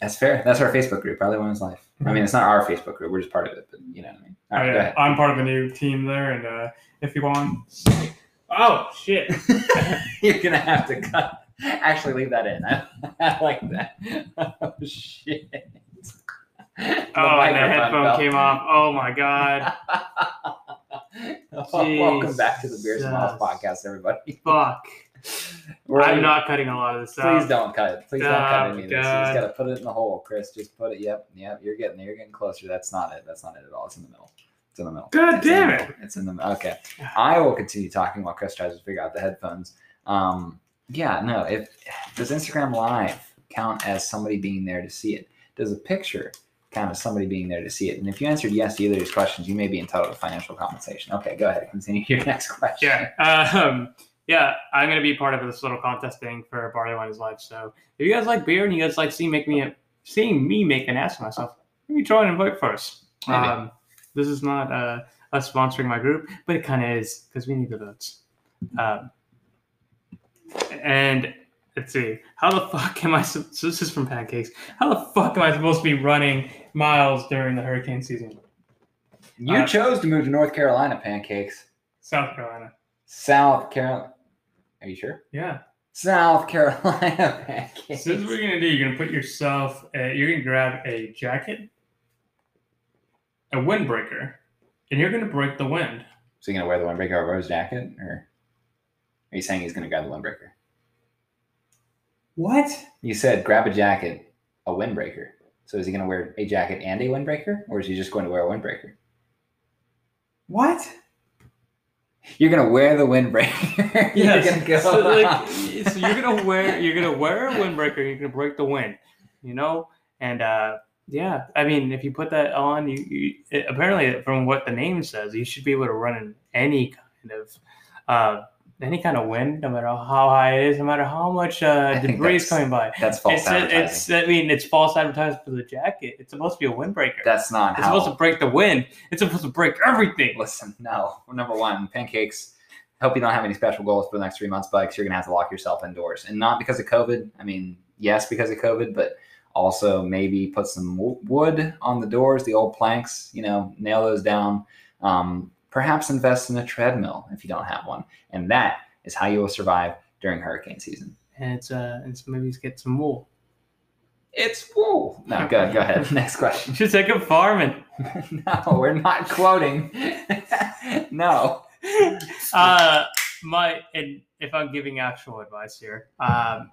That's fair. That's our Facebook group, Probably Women's Life. I mean, it's not our Facebook group. We're just part of it, but you know what I mean. All right, Oh, yeah. I'm part of a new team there, and uh, if you want, oh shit, You're gonna have to cut. Actually, leave that in. I, I like that. Oh shit. oh, and the headphone came off. Oh my god, Welcome back to the Beers and Miles podcast, everybody. fuck! We're I'm not cutting a lot of this out. Please don't cut it. Please don't cut Oh, any of this. You just gotta put it in the hole, Cris. Just put it. Yep, yep. You're getting there. You're getting closer. That's not it. That's not it at all. It's in the middle. It's in the middle. God It's damn middle. it. It's in the middle. Okay. I will continue talking while Cris tries to figure out the headphones. Um, yeah, no. If does Instagram Live count as somebody being there to see it? Does a picture count of somebody being there to see it? And if you answered yes to either of these questions, you may be entitled to financial compensation. Okay, go ahead. Continue your next question. Yeah, um, yeah. I'm gonna be part of this little contest thing for Barley Wine is Life. So if you guys like beer and you guys like seeing make me a, seeing me make an ass of myself, let me try and vote first. Um, this is not uh, us sponsoring my group, but it kind of is because we need the votes. Um, and let's see, how the fuck am I? So this is from Pancakes. How the fuck am I supposed to be running miles during the hurricane season? You Uh, chose to move to North Carolina, pancakes. South Carolina. South Carolina. Are you sure? Yeah. South Carolina pancakes. So this is what you're gonna do. You're gonna put yourself. Uh, you're gonna grab a jacket, a windbreaker, and you're gonna break the wind. So you're gonna wear the windbreaker over his jacket, or are you saying he's gonna grab the windbreaker? What? You said grab a jacket, a windbreaker. So is he gonna wear a jacket and a windbreaker, or is he just going to wear a windbreaker? What? You're gonna wear the windbreaker. you're gonna go. So, like, so you're gonna wear you're gonna wear a windbreaker. You're gonna break the wind. You know, and uh, yeah, I mean, if you put that on, you, you it, apparently from what the name says, you should be able to run in any kind of uh, any kind of wind, no matter how high it is, no matter how much uh, debris is coming by. That's false It's, advertising. it's, I mean, it's false advertising for the jacket. It's supposed to be a windbreaker. That's not it's how. supposed to break the wind. It's supposed to break everything. Listen, no. Number one, pancakes. Hope you don't have any special goals for the next three months, Bucks. You're gonna have to lock yourself indoors, and not because of COVID. I mean, yes, because of COVID, but also maybe put some wood on the doors, the old planks. You know, nail those down. Um, perhaps invest in a treadmill if you don't have one, and that is how you will survive during hurricane season. And it's uh, it's maybe get some wool. It's wool. No, go go ahead. Next question. You should take up farming. no, we're not quoting. no. uh my and if i'm giving actual advice here um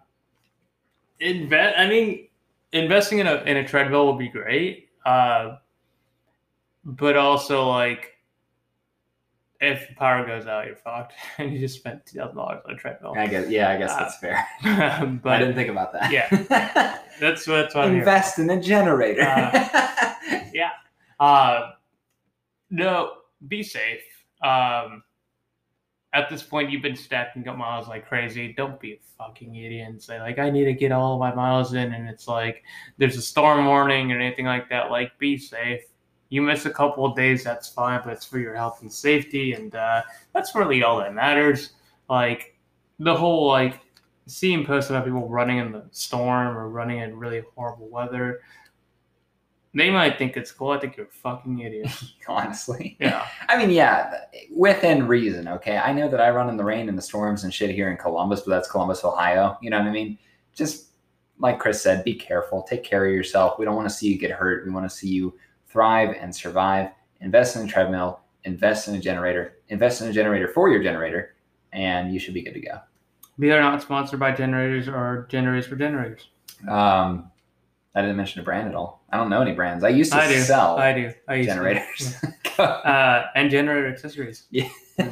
invest i mean investing in a in a treadmill will be great uh but also like if the power goes out you're fucked and you just spent $2000 on a treadmill I guess. Yeah, I guess Uh, that's fair. But I didn't think about that. Yeah. that's what that's what. Invest in a generator. Yeah. Uh, no, be safe. Um, at this point, you've been stacking up miles like crazy. Don't be a fucking idiot and say like, I need to get all my miles in, and it's like there's a storm warning or anything like that. Like, be safe. You miss a couple of days, that's fine, but it's for your health and safety, and uh, that's really all that matters. Like the whole like seeing posts about people running in the storm or running in really horrible weather. They might think it's cool. I think you're a fucking idiot. Honestly. Yeah. I mean, yeah, within reason, okay? I know that I run in the rain and the storms and shit here in Columbus, but that's Columbus, Ohio. You know what I mean? Just like Cris said, be careful. Take care of yourself. We don't want to see you get hurt. We want to see you thrive and survive. Invest in a treadmill, invest in a generator, invest in a generator for your generator, and you should be good to go. We are not sponsored by generators or generators for generators. Um, I didn't mention a brand at all. I don't know any brands. I used to I do. sell I do. I used to. generators. Uh, and generator accessories. Yeah.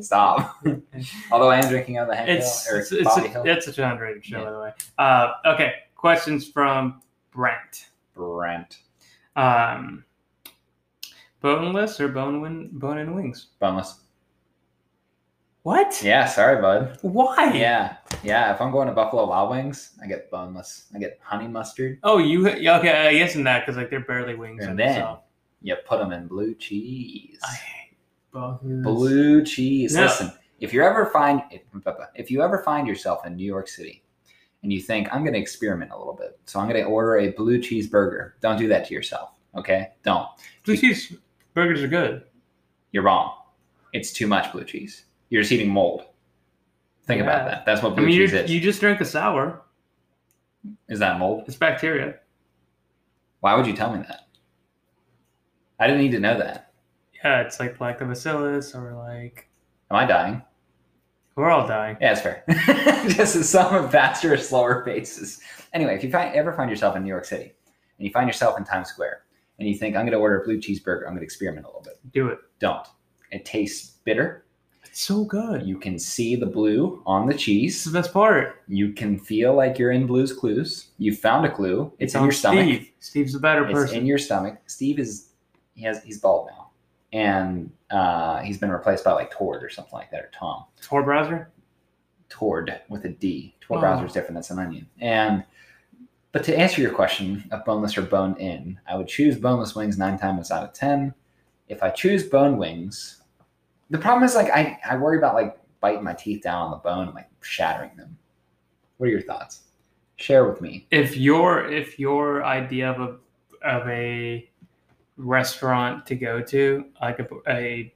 Stop. Although I am drinking out of the hand It's it's, it's, a, it's such an underrated show, Yeah. by the way. Uh, okay, questions from Brent. Brent. Um, boneless or bone win, bone and wings? Boneless. What? Yeah, sorry, bud. Why? Yeah, yeah. If I'm going to Buffalo Wild Wings, I get boneless. I get honey mustard. Oh, you yeah, okay? I guess in that because like they're barely wings. And then itself. You put them in blue cheese. I hate both. Blue cheese. No. Listen, if you ever find if you ever find yourself in New York City and you think I'm going to experiment a little bit, so I'm going to order a blue cheeseburger. Don't do that to yourself. Okay, don't. Blue cheese burgers are good. You're wrong. It's too much blue cheese. You're just eating mold. Think about that. That's what I blue mean, cheese is. you just drink a sour. is that mold? It's bacteria. Why would you tell me that? I didn't need to know that. Yeah, it's like lactobacillus or like Am I dying? We're all dying. Yeah, it's fair. Just at some faster or slower paces. Anyway, if you find, ever find yourself in New York City and you find yourself in Times Square and you think, I'm going to order a blue cheeseburger, I'm going to experiment a little bit. Do it. Don't. It tastes bitter. It's so good. You can see the blue on the cheese. the best part. You can feel like you're in Blue's Clues. You found a clue. It's, in on your stomach. Steve. Steve's the better person. It's person. in your stomach. Steve is he has he's bald now, and uh, he's been replaced by like Tord or something like that, or Tom. Tor browser. Tord with a D. Tord Oh. browser is different. That's an onion. And but to answer your question of boneless or bone in, I would choose boneless wings nine times out of ten. If I choose bone wings, the problem is like I, I worry about like biting my teeth down on the bone and like shattering them. What are your thoughts? Share with me. If your if your idea of a of a restaurant to go to, like a, a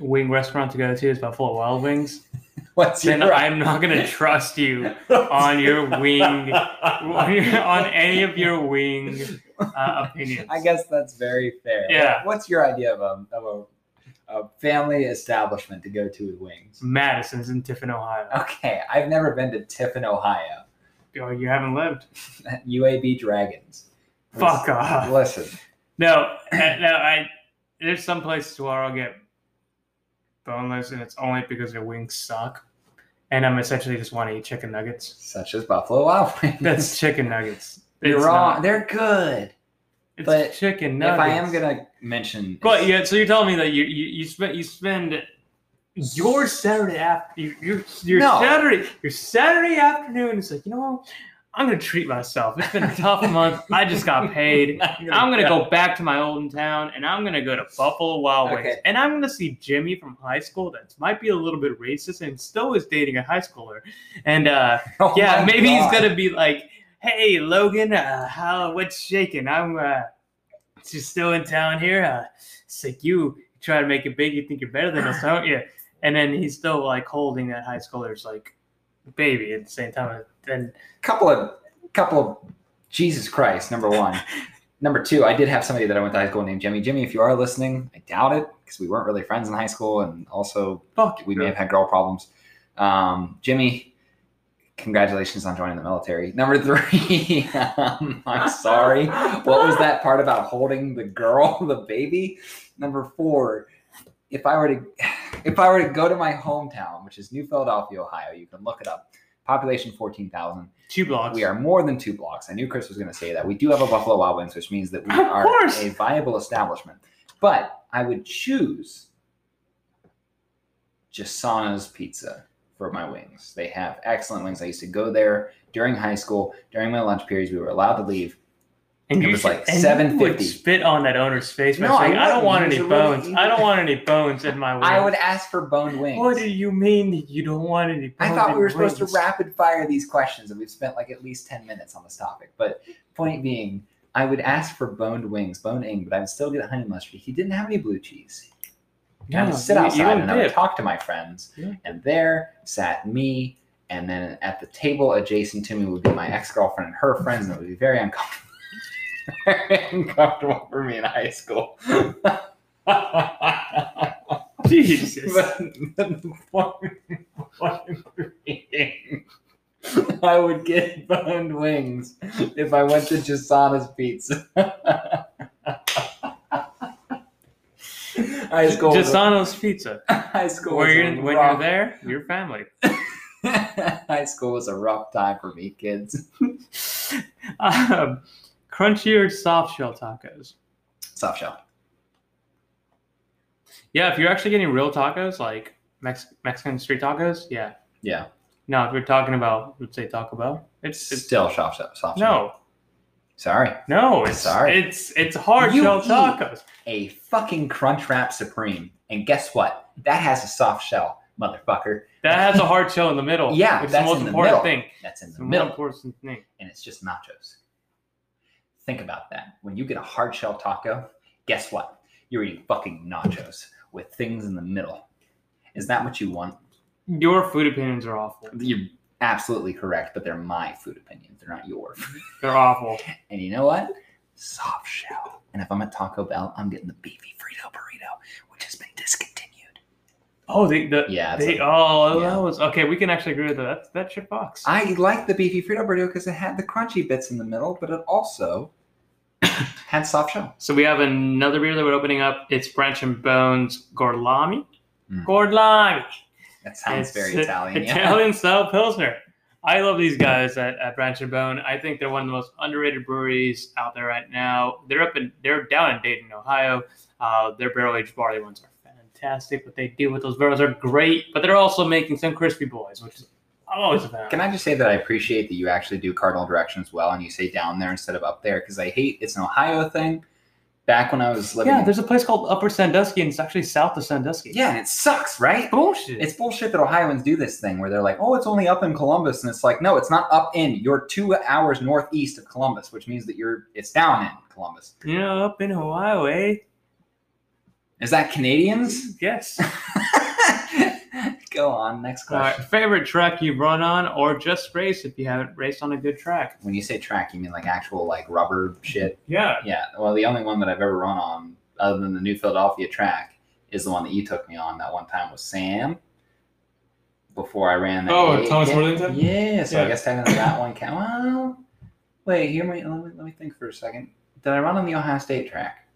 wing restaurant to go to, is Buffalo Wild Wings, What's then your I'm not gonna trust you on your wing on any of your wing uh, opinions. I guess that's very fair. Yeah. What's your idea of a, of a, a family establishment to go to with wings? Madison's in Tiffin, Ohio. Okay, I've never been to Tiffin, Ohio. Oh, you haven't lived. UAB Dragons. Fuck off. Listen, No, no. I there's some places where I'll get boneless, and it's only because their wings suck, and I'm essentially just want to eat chicken nuggets. such as Buffalo Wild Wings. That's chicken nuggets. You're It's wrong. not. They're good. It's but chicken nuggets. If. I am gonna mention, but yeah, so you're telling me that you you, you spend you spend your Saturday after your your, your No. Saturday your Saturday afternoon is like, you know, I'm gonna treat myself. It's been a tough month. I just got paid. I'm gonna go back to my old town and I'm gonna go to Buffalo Wild Wings Okay. and I'm gonna see Jimmy from high school that might be a little bit racist and still is dating a high schooler. And uh Oh yeah, maybe God. he's gonna be like, "Hey, Logan, uh, how what's shaking? I'm uh, just still in town here. Uh, it's like you try to make it big, you think you're better than us, don't you?" And then he's still like holding that high schooler's like baby at the same time. And couple of couple of Jesus Christ. Number one. Number two, I did have somebody that I went to high school named Jimmy. Jimmy, if you are listening, I doubt it because we weren't really friends in high school, and also fuck, we may have had girl problems. Um, Jimmy, congratulations on joining the military. Number three, um, I'm sorry. What was that part about holding the girl, the baby? Number four, if I were to, if I were to go to my hometown, which is New Philadelphia, Ohio, you can look it up. Population fourteen thousand. two blocks. We are more than two blocks. I knew Cris was going to say that. We do have a Buffalo Wild Wings, which means that we Of are course. a viable establishment. But I would choose Jasana's Pizza for my wings. They have excellent wings. I used to go there during high school. During my lunch periods, we were allowed to leave. And It you was should- like you would $7.50. Spit on that owner's face. No, I saying, I, don't want any bones. I don't want any bones in my wings. I would ask for boned wings. What do you mean you don't want any? Bones? I thought we were supposed to rapid fire these questions, and we've spent like at least 10 minutes on this topic. But point being, I would ask for boned wings, bone ing, but I would still get honey mustard. He didn't have any blue cheese. And I would No, sit you- you outside don't and I would talk to my friends, Yeah. and there sat me, and then at the table adjacent to me would be my ex girlfriend and her friends, and it would be very uncomfortable. uncomfortable for me in high school. Jesus. But, but the point- point being, I would get boned wings if I went to Jasana's Pizza. high school. Gisano's Pizza. high school. Where you're, when you're there, your family. high school was a rough time for me, kids. um, crunchy or soft shell tacos? Soft shell. Yeah, if you're actually getting real tacos, like Mex- Mexican street tacos, yeah. Yeah. No, if you're talking about, let's say Taco Bell, it's, it's Still soft shell. Soft shell. no, Sorry. no, it's Sorry. it's it's hard You shell tacos. A fucking Crunch Wrap Supreme. And guess what? That has a soft shell, motherfucker. That has a hard shell in the middle. Yeah, is that's the most in the important middle. thing. That's in It's the the most important thing. and it's just nachos. Think about that. When you get a hard shell taco, guess what? You're eating fucking nachos with things in the middle. Is that what you want? Your food opinions are awful. You're absolutely correct, but they're my food opinions. They're not yours. They're awful. and you know what? Soft shell. And if I'm at Taco Bell, I'm getting the beefy Frito burrito, which has been discontinued. Oh, they, the, Yeah, they, like- oh, oh yeah. that was okay. We can actually agree with that. That, that shit box. I like the beefy Frito burrito because it had the crunchy bits in the middle, but it also had soft shell. So we have another beer that we're opening up. It's Branch and Bones Gorlami. Mm. Gorlami. That sounds It's very a- Italian. yeah. Italian style pilsner. I love these guys at, at Branch and Bone. I think they're one of the most underrated breweries out there right now. They're up in they're down in Dayton, Ohio. Uh, their barrel aged barley ones are fantastic. What they do with those barrels are great, but they're also making some crispy boys, which is I'm always a fan. Can I just say that I appreciate that you actually do cardinal directions well and you say down there instead of up there because I hate it's an Ohio thing. Back when I was living, yeah, there's a place called Upper Sandusky, and it's actually south of Sandusky. yeah, and it sucks, right? bullshit. It's bullshit that Ohioans do this thing where they're like, "Oh, it's only up in Columbus," and it's like, no, it's not up in. You're two hours northeast of Columbus, which means that you're it's down in Columbus. you know, up in Ohio, eh? Is that Canadians? Yes. Go on, next All right, question. favorite track you've run on, or just race if you haven't raced on a good track? When you say track, you mean like actual like rubber shit? Yeah. Yeah. Well, the only one that I've ever run on, other than the New Philadelphia track, is the one that you took me on that one time with Sam. Before I ran that. Oh, eight- Thomas yeah, Worthington? Yeah. So I Yeah. guess technically that one count. Well, wait. Hear me. Let me let me think for a second. Did I run on the Ohio State track?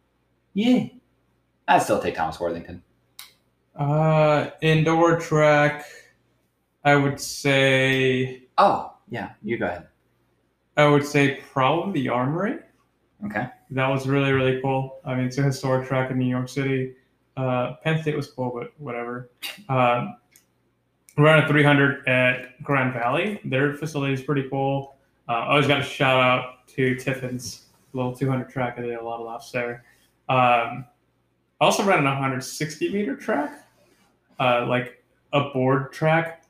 Yeah. I'd still take Thomas Worthington. Uh, indoor track, I would say, Oh, yeah. You go ahead. I would say probably the Armory. Okay. That was really really cool. I mean, it's a historic track in New York City. Uh, Penn State was cool, but whatever. Um, running 300 at Grand Valley. Their facility is pretty cool. Uh, I always got a shout out to Tiffin's little 200 track. I did a lot of laps there. Um, I also ran a 160 meter track, uh, like a board track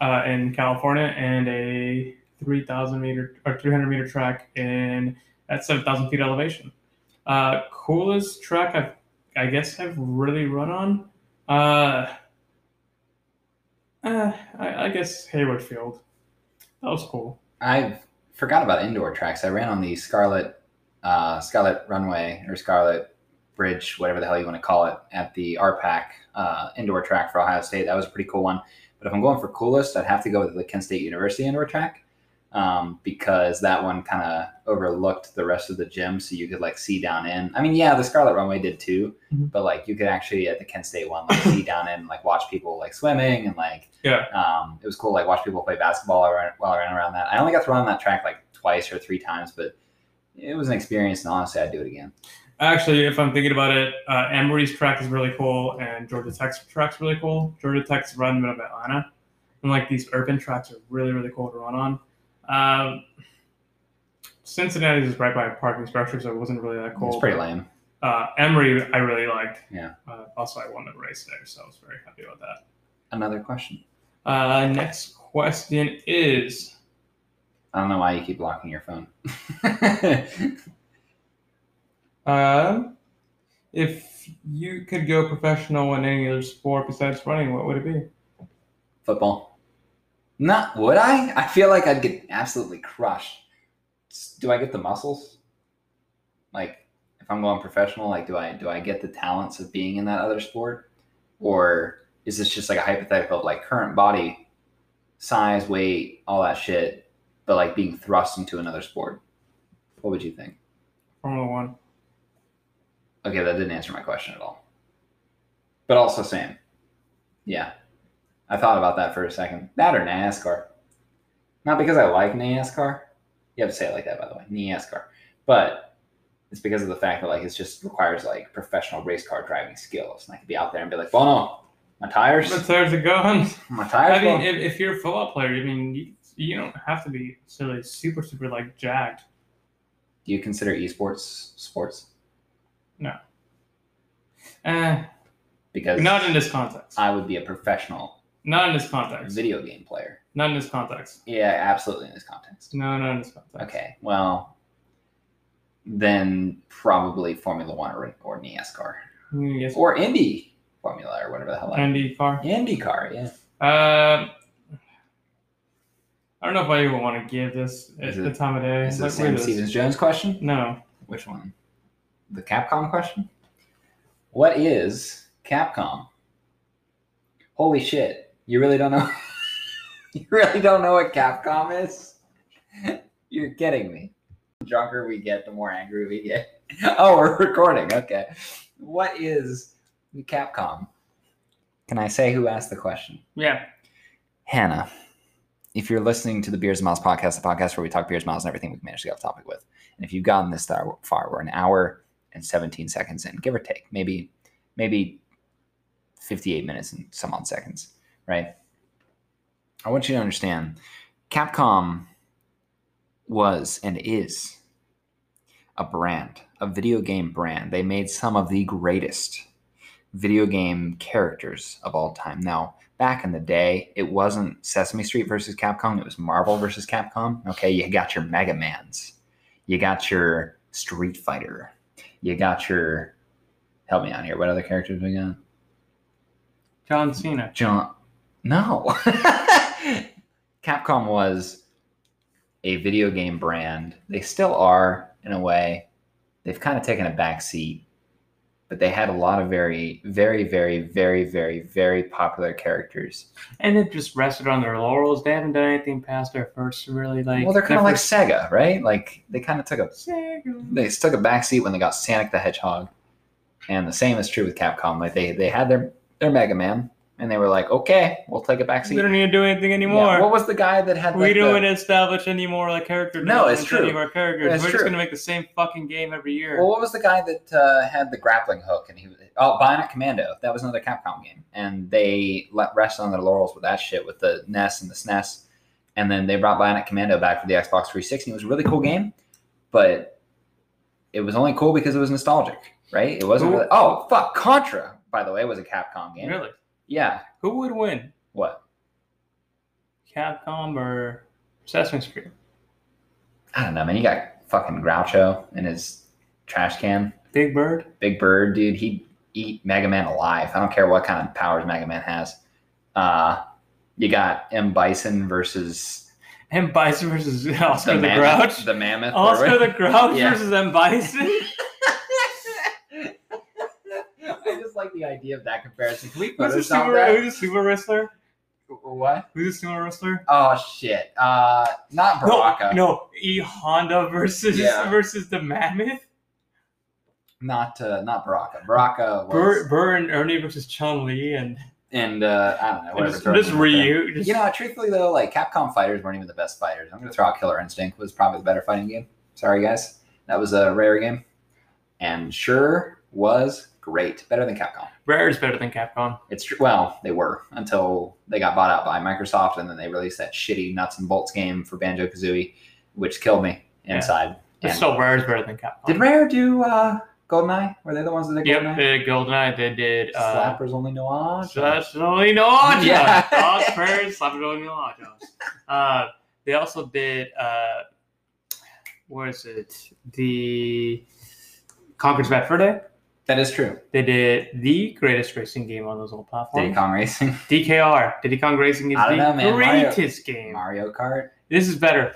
uh, in California, and a 3,000 meter or 300 meter track in at 7,000 feet elevation. Uh, coolest track I've, I guess I've really run on. Uh, uh, I, I guess Hayward Field. That was cool. I forgot about indoor tracks. I ran on the Scarlet uh, Scarlet Runway or Scarlet Bridge, whatever the hell you want to call it, at the RPAC uh, indoor track for Ohio State. That was a pretty cool one. But if I'm going for coolest, I'd have to go with the Kent State University indoor track um, because that one kind of overlooked the rest of the gym, so you could like see down in. I mean, yeah, the Scarlet Runway did too, Mhm. but like you could actually at the Kent State one like see down in like watch people like swimming and like Yeah. um, it was cool like watch people play basketball while I ran around that. I only got to run on that track like twice or three times, but it was an experience, and honestly, I'd do it again. Actually, if I'm thinking about it, uh, Emory's track is really cool, and Georgia Tech's track's really cool. Georgia Tech's run in the middle of Atlanta, and like these urban tracks are really really cool to run on. Um, Cincinnati's is right by a parking structure, so it wasn't really that cool. It's pretty lame. Uh, Emory, I really liked. Yeah. Uh, also, I won the race there, so I was very happy about that. Another question. Uh, next question is I don't know why you keep blocking your phone. um, if you could go professional in any other sport besides running, what would it be? Football. Not would I? I feel like I'd get absolutely crushed. Do I get the muscles? Like if I'm going professional, like do I do I get the talents of being in that other sport? Or is this just like a hypothetical of like current body size, weight, all that shit, but like being thrust into another sport? What would you think? Formula One. Okay, that didn't answer my question at all. But also same. Yeah. I thought about that for a second. That or NASCAR. Not because I like NASCAR. You have to say it like that, by the way. NASCAR. But it's because of the fact that like it just requires like professional race car driving skills. And I could be out there and be like, well no, my tires, My tires are going. my tires. I mean, if, if you're a football player, I mean, you, you don't have to be silly, super, super like jacked. do you consider esports sports? Eh, Because not in this context. I would be a professional Not in this context. video game player. Not in this context. Yeah, absolutely in this context. No, not in this context. Okay, well, then probably Formula One or, or NASCAR Mm, Yes. or Indy Formula or whatever the hell. that- Andy car. IndyCar, yeah. Um, I don't know if I even want to give this at Is the time of day. Is it Like, Sam. Stevens Jones question? No. Which one? The Capcom question? What is Capcom? Holy shit! You really don't know? you really don't know what Capcom is? You're kidding me. The drunker we get, the more angry we get. Oh, we're recording. Okay. What is Capcom? Can I say who asked the question? Yeah. Hannah, if you're listening to the Beers and Miles podcast, the podcast where we talk beers, miles, and everything we've managed to get off topic with, and if you've gotten this far, far, we're an hour and 17 seconds in, give or take, maybe, maybe 58 minutes and some odd seconds, right? I want you to understand, Capcom was and is a brand, a video game brand. They made some of the greatest video game characters of all time. Now, back in the day, it wasn't Sesame Street versus Capcom, it was Marvel versus Capcom. Okay, you got your Mega Mans, you got your Street Fighter, you got your help me out here. What other characters we got? John Cena. John. No. Capcom was a video game brand. They still are, in a way. They've kind of taken a back seat, but they had a lot of very, very, very, very, very, very popular characters. And they just rested on their laurels. They haven't done anything past their first really like. well, they're kind of like first- Sega, right? Like they kind of took a Sega. they took a back seat when they got Sonic the Hedgehog, and the same is true with Capcom. Like they they had their their Mega Man, and they were like, "Okay, we'll take a back We don't need to do anything anymore. Yeah, What was the guy that had? we like, don't the- want to establish any more like character No, it's for any true. characters. It's We're true. just gonna make the same fucking game every year. Well, what was the guy that uh, had the grappling hook and he was oh Bionic Commando? That was another Capcom game, and they let rest on their laurels with that shit with the NES and the SNES, and then they brought Bionic Commando back for the Xbox 360. It was a really cool game, but it was only cool because it was nostalgic, right? It wasn't. Really, oh fuck, Contra, by the way, was a Capcom game. really? Yeah. Who would win, What? Capcom or Assassin's Creed? I don't know, man. You got fucking Groucho in his trash can. Big Bird. Big Bird, dude, he'd eat Mega Man alive. I don't care what kind of powers Mega Man has. Uh, you got M. Bison versus M. Bison versus Oscar the, mammoth, Grouch. The mammoth. Oscar the Grouch Yeah. versus M. Bison. I just like the idea of that comparison. Can we who's a sumo? that? Who's a sumo wrestler? What? Who's a sumo wrestler? Oh shit! Uh, not Baraka. No, no. E Honda versus Yeah. versus the Mammoth. Not uh, not Baraka. Baraka was Burr, Burr and Ernie versus Chun Li and, and uh, I don't know whatever. just, just. Ryu. Just, You know, truthfully though, like Capcom fighters weren't even the best fighters. I'm gonna throw out Killer Instinct was probably the better fighting game. Sorry guys, that was a rare game, and sure was great, better than Capcom. Rare is better than Capcom. It's tr- well, they were until they got bought out by Microsoft, and then they released that shitty nuts and bolts game for Banjo Kazooie, which killed me Yeah. inside. But And- still, Rare is better than Capcom. did Rare do uh, GoldenEye? Were they the ones that did Yep, GoldenEye? they did GoldenEye. They did. Uh, Slappers only odds. That's only no odd Yeah. Slappers only no. Uh, they also did. Uh, what is it? The Conker's Bad Fur Day. That is true. They did the greatest racing game on those old platforms. Diddy Kong Racing, DKR. Diddy Kong Racing is the know, man. Mario- greatest game. Mario Kart. This is better.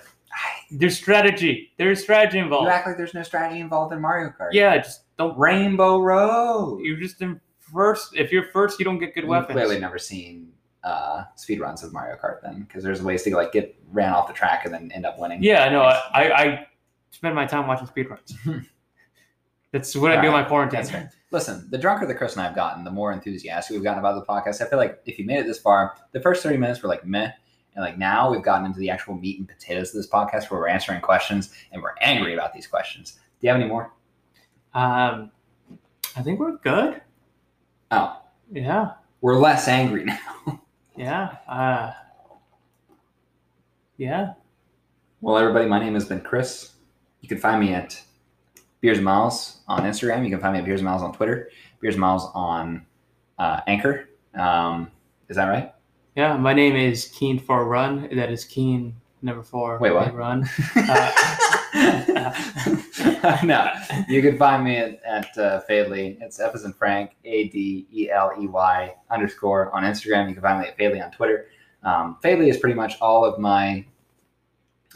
There's strategy. There's strategy involved. You act like there's no strategy involved in Mario Kart. Yeah, just don't. Rainbow Road. You're just in first. If you're first, you don't get good You've weapons. clearly never seen uh, speed runs of Mario Kart then, because there's ways to like get ran off the track and then end up winning. Yeah, no, I, I, I spend my time watching speedruns. That's what I do in my quarantine. That's fair. Listen, the drunker that Cris and I have gotten, the more enthusiastic we've gotten about the podcast. I feel like if you made it this far, the first 30 minutes were like meh. And like now we've gotten into the actual meat and potatoes of this podcast where we're answering questions and we're angry about these questions. Do you have any more? Um, I think we're good. Oh, Yeah, we're less angry now. yeah, uh, yeah. Well, everybody, my name has been Cris. You can find me at Beers Miles on Instagram. You can find me at Beers Miles on Twitter. Beers Miles on uh, Anchor. Um, is that right? Yeah, my name is Keen for a Run. That is Keen number four. Wait, what? Run. no, you can find me at, at uh, Fadeley. It's F as in Frank, A D E L E Y underscore on Instagram. You can find me at Fadeley on Twitter. Um, Fadeley is pretty much all of my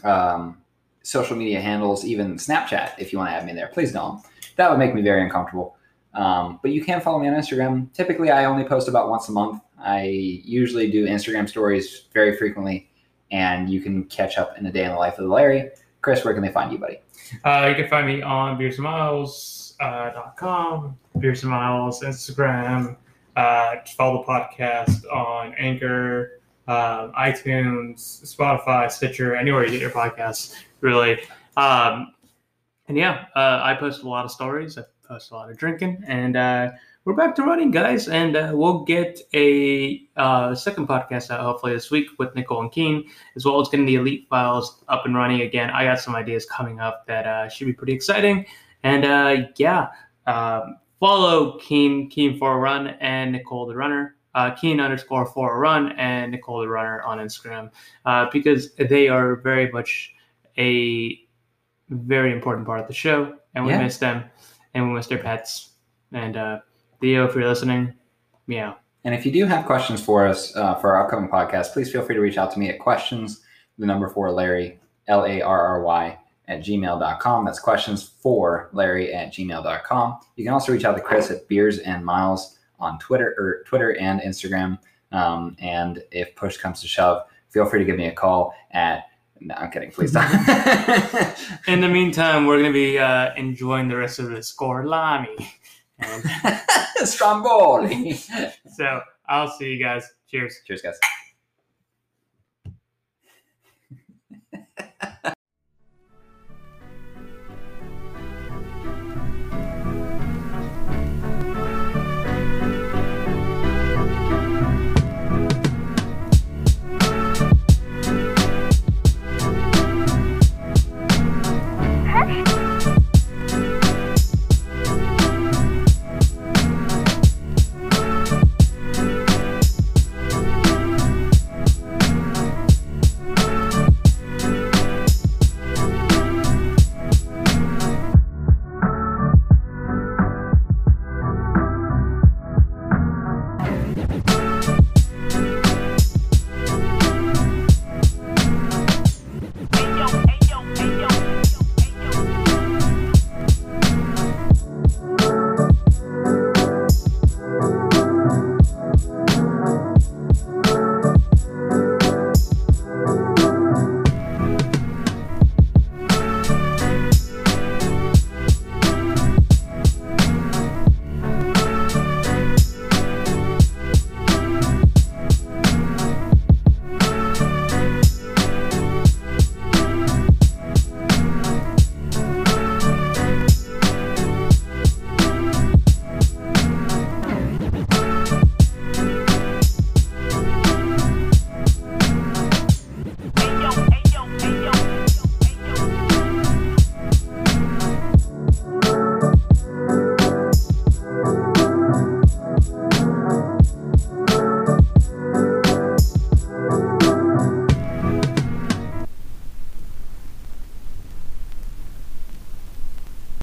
um, social media handles, even Snapchat. If you want to add me there, please don't. That would make me very uncomfortable. Um, but you can follow me on Instagram. Typically, I only post about once a month. I usually do Instagram stories very frequently, and you can catch up in a day in the life of Larry. Cris, where can they find you, buddy? Uh, you can find me on beersandmiles.com, uh, dot com, Beers Instagram. Uh, follow the podcast on Anchor, um, iTunes, Spotify, Stitcher, anywhere you get your podcasts, really. Um, and yeah, uh, I post a lot of stories. I post a lot of drinking, and uh, we're back to running, guys. And uh, we'll get a uh, second podcast out hopefully this week with Nicole and Keen, as well as getting the Elite Files up and running again. I got some ideas coming up that uh, should be pretty exciting. And uh, yeah, um, follow Keen Keen for a Run and Nicole the Runner. Uh, Keen underscore for a run and Nicole the Runner on Instagram uh, because they are very much a very important part of the show, and we Yeah. miss them, and we miss their pets. And uh, Theo, if you're listening, meow. And if you do have questions for us uh, for our upcoming podcast, please feel free to reach out to me at questions, the number four Larry, L A R R Y, at gmail.com. That's questions for Larry at gmail.com. You can also reach out to Cris at Beers and Miles on Twitter or Twitter and Instagram. Um, and if push comes to shove, feel free to give me a call at no, I'm kidding. Please don't. In the meantime, we're gonna be uh, enjoying the rest of the score, Lami. And Stromboli. so I'll see you guys. Cheers. Cheers, guys.